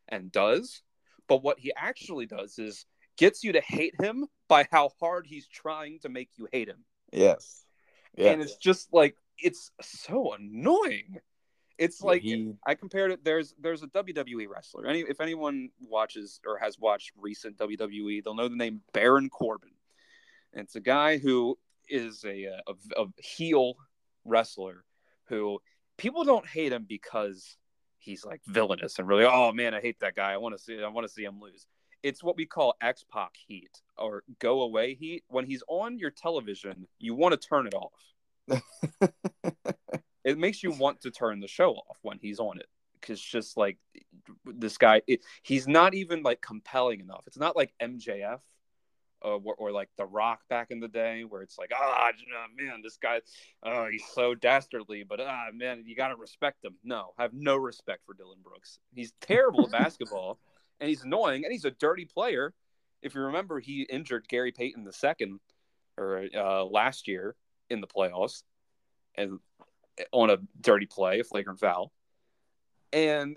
and does, but what he actually does is gets you to hate him by how hard he's trying to make you hate him. yes, yeah. And it's just like it's so annoying. It's like he, I compared it. There's there's a WWE wrestler. Any if anyone watches or has watched recent WWE, they'll know the name Baron Corbin. And it's a guy who is a uh, a, a heel wrestler who people don't hate him because he's like villainous and really oh man I hate that guy. I want to see I want to see him lose. It's what we call X Pac heat or go away heat. When he's on your television, you want to turn it off it makes you want to turn the show off when he's on it because just like this guy it, he's not even like compelling enough it's not like mjf uh, or, or like the rock back in the day where it's like ah man this guy oh he's so dastardly but ah man you gotta respect him no I have no respect for Dillon Brooks he's terrible at basketball and he's annoying and he's a dirty player if you remember he injured gary payton the second or uh, last year in the playoffs and on a dirty play, a flagrant foul. And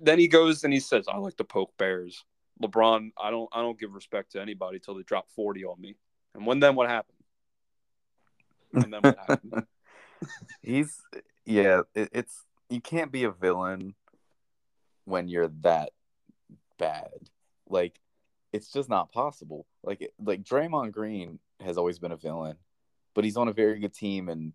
then he goes and he says, I like to poke bears. LeBron, I don't I don't give respect to anybody till they drop 40 on me. And when then what happened? And then what happened? he's yeah. It, it's you can't be a villain when you're that bad. Like it's just not possible. Like like Draymond Green has always been a villain, but he's on a very good team, and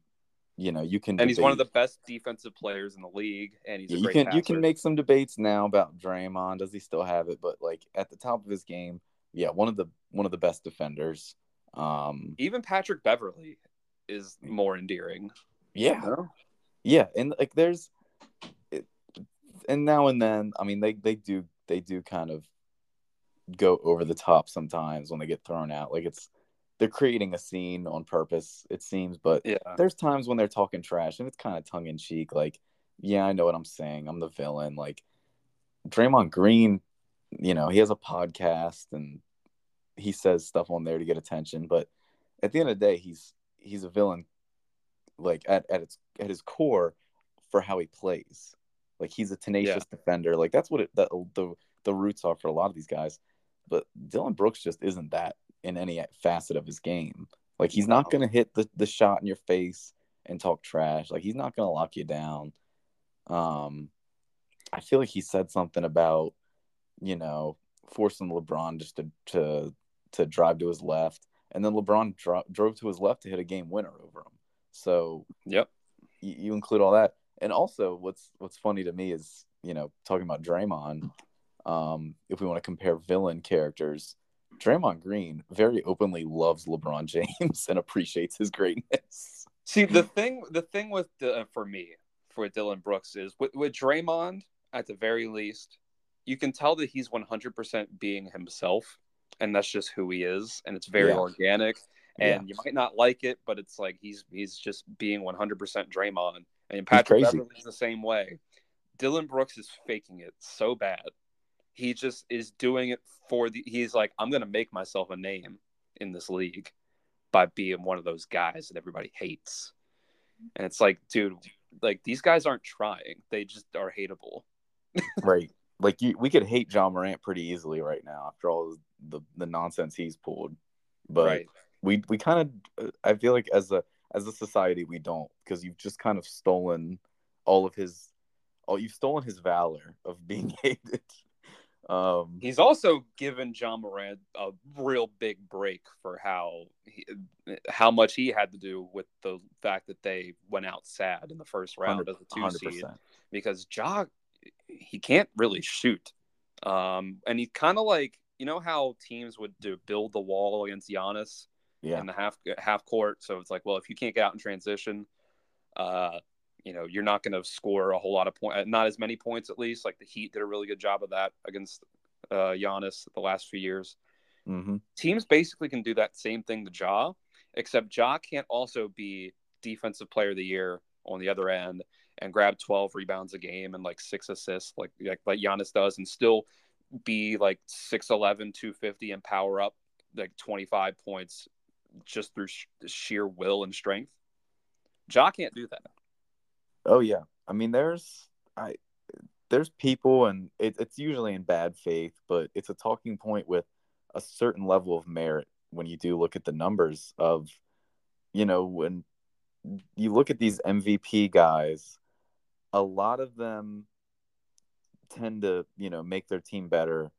you know you can And he's one of the best defensive players in the league, and he's Yeah, a you great can passer. you can make some debates now about Draymond. Does he still have it? But like at the top of his game, yeah, one of the one of the best defenders. Um, even Patrick Beverley is more endearing. yeah, No? yeah, and like there's, it, and now and then, I mean, they they do they do kind of go over the top sometimes when they get thrown out. Like it's they're creating a scene on purpose, it seems. But Yeah. there's times when they're talking trash and it's kind of tongue in cheek. Like, yeah, I know what I'm saying. I'm the villain. Like Draymond Green, you know, he has a podcast and he says stuff on there to get attention. But at the end of the day, he's he's a villain. Like at at its at his core, for how he plays. Like he's a tenacious defender. Like that's what it, the the the roots are for a lot of these guys. But Dillon Brooks just isn't that in any facet of his game. Like he's not going to hit the, the shot in your face and talk trash. Like he's not going to lock you down. Um, I feel like he said something about, you know, forcing LeBron just to to to drive to his left, and then LeBron dro- drove to his left to hit a game winner over him. So Yep. you, you include all that, and also what's what's funny to me is you know talking about Draymond. Um, if we want to compare villain characters, Draymond Green very openly loves LeBron James and appreciates his greatness. See the thing, the thing with the, uh, for me for Dillon Brooks is with, with Draymond at the very least, you can tell that he's 100% being himself, and that's just who he is, and it's very Yeah. organic. And Yeah. you might not like it, but it's like he's he's just being 100% Draymond. And Patrick. Beverley's the same way. Dillon Brooks is faking it so bad. He just is doing it for the. He's like, I'm gonna make myself a name in this league, by being one of those guys that everybody hates. And it's like, dude, like these guys aren't trying; they just are hateable. right. Like you, we could hate Ja Morant pretty easily right now after all the the nonsense he's pulled. But right. we we kind of, I feel like as a as a society we don't because you've just kind of stolen all of his, oh, you've stolen his valor of being hated. Um, He's also given Ja Morant a real big break for how he, how much he had to do with the fact that they went out sad in the first round of the two 100%. seed because Ja he can't really shoot, um, and he's kind of like you know how teams would do build the wall against Giannis yeah. in the half half court. So it's like, well, if you can't get out in transition, uh, you know, you're not going to score a whole lot of points, not as many points at least. Like the Heat did a really good job of that against uh, Giannis the last few years. Mm-hmm. Teams basically can do that same thing to Ja, except Ja can't also be defensive player of the year on the other end and grab 12 rebounds a game and like six assists like like, like Giannis does and still be like 6'11 250 and power up like 25 points just through sh- sheer will and strength Ja can't do that Oh yeah, I mean there's I there's people and it, it's usually in bad faith, but it's a talking point with a certain level of merit when you do look at the numbers of, you know, when you look at these MVP guys, a lot of them tend to you know make their team better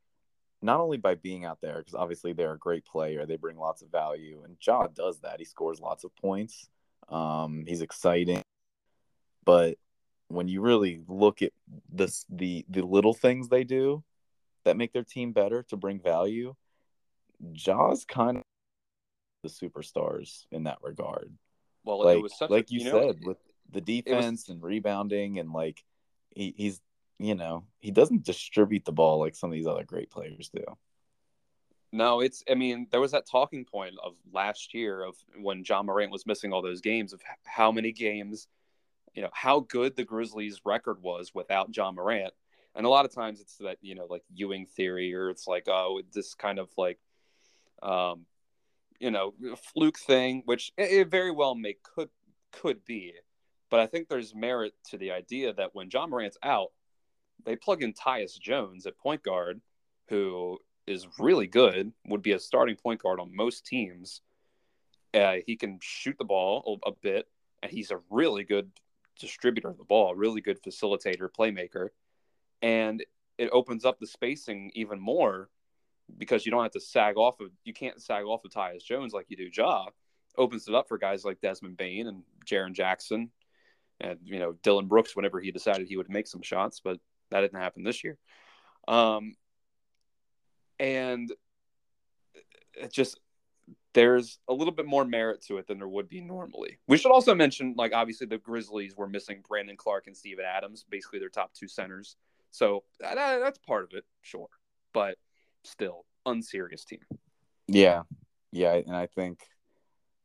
not only by being out there because obviously they're a great player they bring lots of value and Ja does that. He scores lots of points. Um, he's exciting but when you really look at this the the little things they do that make their team better to bring value, Ja's kind of the superstars in that regard. Well, like, such, like you, you know, said, with the defense was... and rebounding and like he, he's you know he doesn't distribute the ball like some of these other great players do. No, it's. I mean, there was that talking point of last year of when Ja Morant was missing all those games of how many games you know how good the Grizzlies' record was without Ja Morant. And a lot of times it's that you know like Ewing theory, or it's like oh this kind of like, um, you know, fluke thing, which it, very well may could could be. But I think there's merit to the idea that when Ja Morant's out, they plug in Tyus Jones at point guard, who is really good, would be a starting point guard on most teams. Uh, he can shoot the ball a, a, bit, and he's a really good distributor of the ball, really good facilitator, playmaker, and it opens up the spacing even more because you don't have to sag off of you can't sag off of Tyus Jones like you do Ja. Opens it up for guys like Desmond Bane and Jaren Jackson and you know Dillon Brooks whenever he decided he would make some shots, but that didn't happen this year. Um, and it just there's a little bit more merit to it than there would be normally. We should also mention, like, obviously the Grizzlies were missing Brandon Clarke and Steven Adams, basically their top two centers. So that, that's part of it, sure, but still unserious team. Yeah, yeah, and I think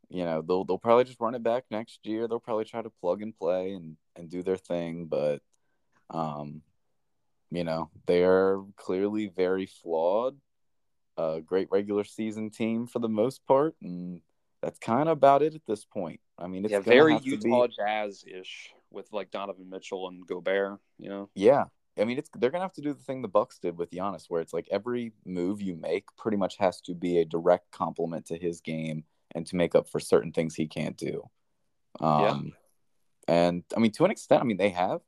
you know they'll they'll probably just run it back next year. They'll probably try to plug and play and and do their thing, but um, you know they are clearly very flawed a great regular season team for the most part, and that's kind of about it at this point. I mean, it's yeah, very Utah be... Jazz ish with like Donovan Mitchell and Gobert. You know, yeah. I mean, it's they're gonna have to do the thing the Bucks did with Giannis, where it's like every move you make pretty much has to be a direct complement to his game and to make up for certain things he can't do. Um, yeah. And I mean, to an extent, I mean they have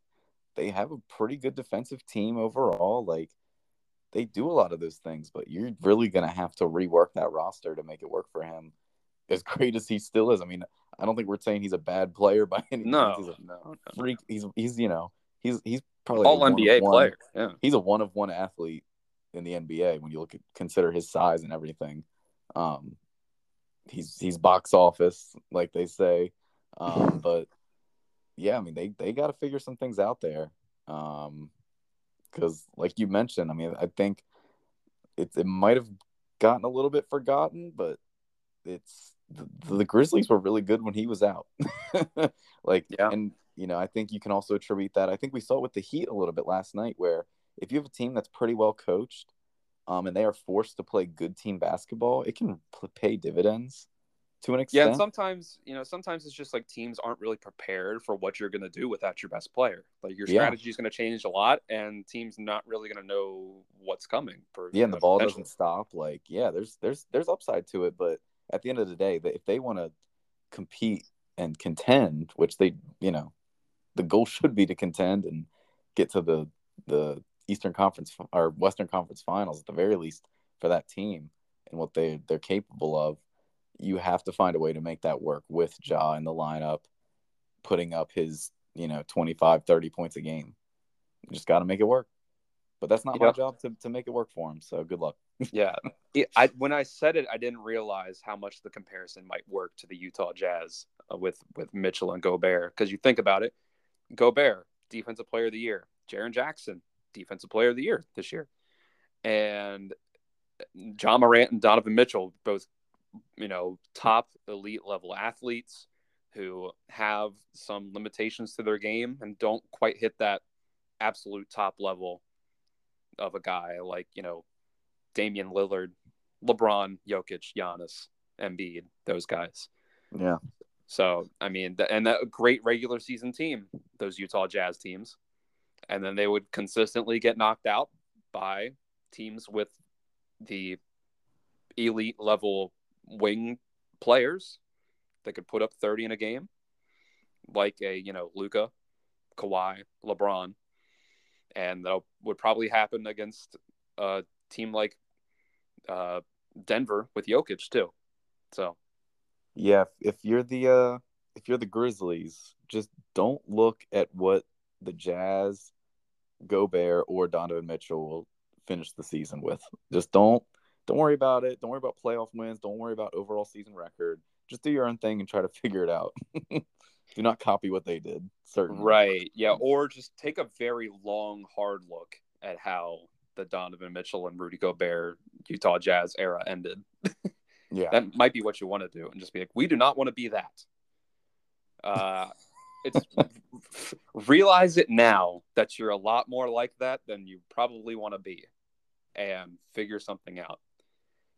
they have a pretty good defensive team overall. Like they do a lot of those things, but you're really going to have to rework that roster to make it work for him. As great as he still is, I mean, I don't think we're saying he's a bad player by any no, means. He's a no, freak. He's he's you know he's he's probably all NBA player. Yeah, he's a one of one athlete in the NBA when you look at consider his size and everything. Um, he's he's box office like they say, um, but yeah, I mean they they got to figure some things out there. Um, because like you mentioned, I mean, I think it it might have gotten a little bit forgotten, but it's the, the Grizzlies were really good when he was out. like, yeah. and you know, I think you can also attribute that. I think we saw it with the Heat a little bit last night, where if you have a team that's pretty well coached, um, and they are forced to play good team basketball, it can pay dividends. To an Yeah, extent. and sometimes you know, sometimes it's just like teams aren't really prepared for what you're going to do without your best player. Like your Yeah. strategy is going to change a lot, and teams not really going to know what's coming. For yeah, and the ball doesn't stop. Like, yeah, there's there's there's upside to it, but at the end of the day, if they want to compete and contend, which they, you know, the goal should be to contend and get to the the Eastern Conference or Western Conference Finals at the very least for that team and what they they're capable of. You have to find a way to make that work with Ja in the lineup, putting up his, you know, 25, 30 points a game. You just got to make it work. But that's not my job to, to make it work for him. So good luck. yeah, I when I said it, I didn't realize how much the comparison might work to the Utah Jazz uh, with with Mitchell and Gobert. Because you think about it, Gobert, Defensive Player of the Year, Jaren Jackson, Defensive Player of the Year this year, and Ja Morant and Donovan Mitchell, both you know top elite level athletes who have some limitations to their game and don't quite hit that absolute top level of a guy like you know Damian Lillard, LeBron, Jokic, Giannis, Embiid, those guys. Yeah. So I mean, and that great regular season team, those Utah Jazz teams, and then they would consistently get knocked out by teams with the elite level wing players that could put up thirty in a game, like a you know Luka, Kawhi, LeBron, and that would probably happen against a team like uh, Denver with Jokic too. So Yeah, if, if you're the uh if you're the Grizzlies, just don't look at what the Jazz, Gobert, or Donovan Mitchell will finish the season with. Just don't don't worry about it. Don't worry about playoff wins. Don't worry about overall season record. Just do your own thing and try to figure it out. do not copy what they did. Certainly. Right. Yeah. Or just take a very long, hard look at how the Donovan Mitchell and Rudy Gobert Utah Jazz era ended. Yeah. That might be what you want to do, and just be like, we do not want to be that. Uh, it's realize it now that you're a lot more like that than you probably want to be, and figure something out.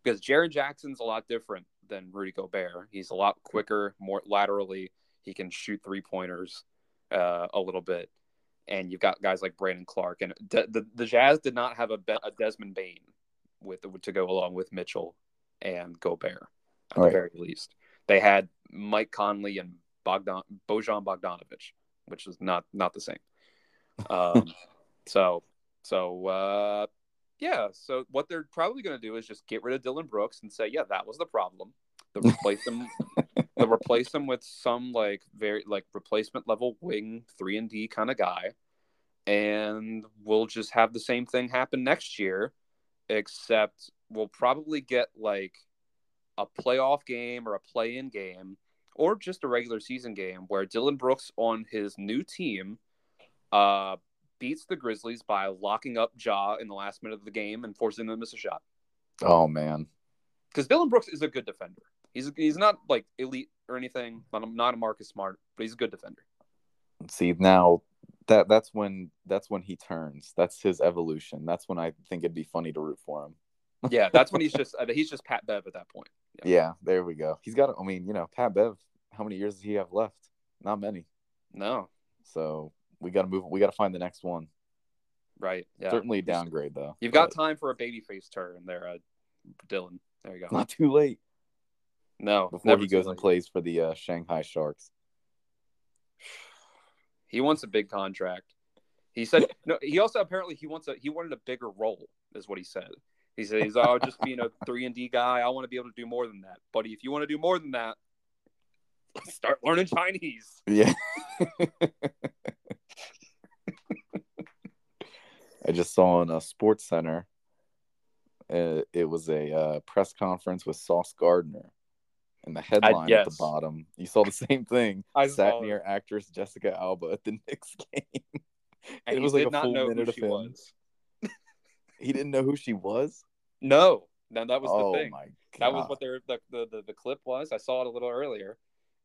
Because Jaren Jackson's a lot different than Rudy Gobert. He's a lot quicker, more laterally. He can shoot three pointers uh, a little bit, and you've got guys like Brandon Clarke. And De- the the Jazz did not have a, Be- a Desmond Bane with to go along with Mitchell and Gobert at the very least. They had Mike Conley and Bogdan Bojan Bogdanovich, which is not not the same. Um, so so uh, yeah. So what they're probably going to do is just get rid of Dillon Brooks and say, yeah, that was the problem. They'll replace them. they'll replace them with some like very like replacement level wing three and D kind of guy, and we'll just have the same thing happen next year, except we'll probably get like a playoff game or a play-in game or just a regular season game where Dillon Brooks on his new team uh, beats the Grizzlies by locking up Ja in the last minute of the game and forcing them to miss a shot. Oh man. Because Dillon Brooks is a good defender. He's he's not like elite or anything. Not a, not a Marcus Smart, but he's a good defender. See now that that's when that's when he turns. That's his evolution. That's when I think it'd be funny to root for him. Yeah, that's when he's just he's just Pat Bev at that point. Yeah, there we go. He's got. I mean, you know, Pat Bev. How many years does he have left? Not many. No, So we got to move. We got to find the next one. right? Yeah, Certainly a downgrade though. You've got time for a babyface turn there, uh, Dillon. There you go. not too late No, before he goes and plays for the uh, Shanghai Sharks. He wants a big contract. He said no. He also apparently he wants a he wanted a bigger role, is what he said. He said he's oh just being a three and D guy. I want to be able to do more than that, buddy. If you want to do more than that, start learning Chinese. Yeah. I just saw on a Sports Center. Uh, it was a uh, press conference with Sauce Gardner, and the headline at the bottom. You saw the same thing. I sat near actress Jessica Alba at the Knicks game. and it he was like did a not full know who minute of she him. was. He didn't know who she was. No, no, that was oh the thing. my god! That was what their the, the, the, the clip was. I saw it a little earlier.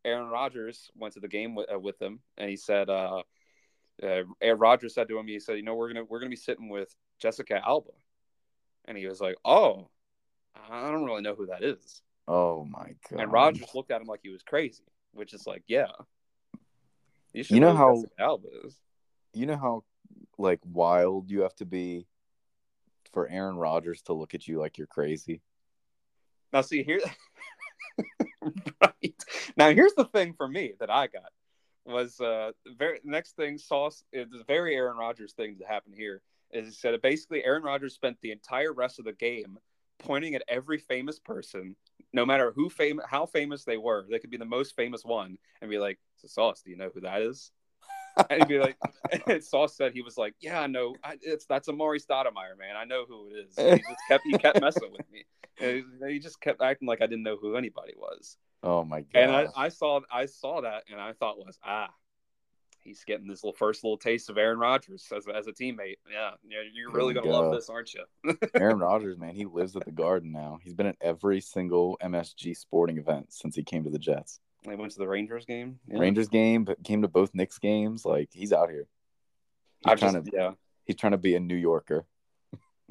Aaron Rodgers went to the game with, uh, with them, and he said, uh, uh, Aaron Rodgers said to him, he said, you know, we're gonna we're gonna be sitting with Jessica Alba, and he was like, oh, I don't really know who that is. Oh my god! And Rodgers looked at him like he was crazy, which is like, yeah. You, should You know really how- test Albus. You know how like wild you have to be for Aaron Rodgers to look at you like you're crazy. Now, see here, right now, here's the thing for me that I got was uh the very next thing Sauce is the very Aaron Rodgers thing that happened here is he said basically Aaron Rodgers spent the entire rest of the game pointing at every famous person, no matter who fam- how famous they were. They could be the most famous one, and be like, "So Sauce, do you know who that is?" and he'd be like, and Sauce said he was like, "Yeah, I know. I, it's that's Amar'e Stoudemire, man. I know who it is." He just kept he kept messing with me. And he he just kept acting like I didn't know who anybody was. Oh my god! And I, I saw I saw that, and I thought was ah, he's getting this little first little taste of Aaron Rodgers as, as a teammate. Yeah, yeah, you're really gonna love this, aren't you? Aaron Rodgers, man, he lives at the Garden now. He's been at every single MSG sporting event since he came to the Jets. They went to the Rangers game. Yeah. Rangers game, but came to both Knicks games. Like he's out here. He's I've trying just to yeah he's trying to be a New Yorker.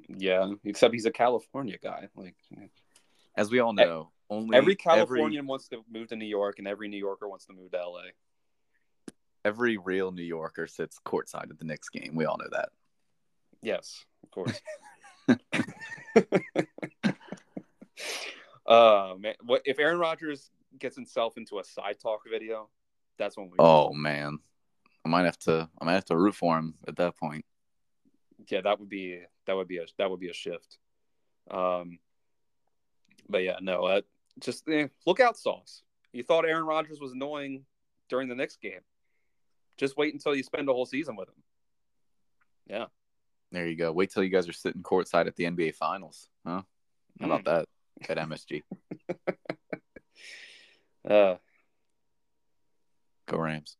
yeah. Except he's a California guy. Like As we all know, only every Californian wants to move to New York, and every New Yorker wants to move to LA. every real New Yorker sits courtside at the Knicks game. We all know that. Yes, of course. uh man, what if Aaron Rodgers gets himself into a SideTalk video? That's when we. Oh man, I might have to. I might have to root for him at that point. yeah, that would be that would be a that would be a shift. Um, but yeah, no, uh, just eh, look out, Sauce. You thought Aaron Rodgers was annoying during the Knicks game. Just wait until you spend a whole season with him. Yeah, There you go. Wait till you guys are sitting courtside at the NBA Finals. Huh? How about that at MSG? Uh, Go Rams.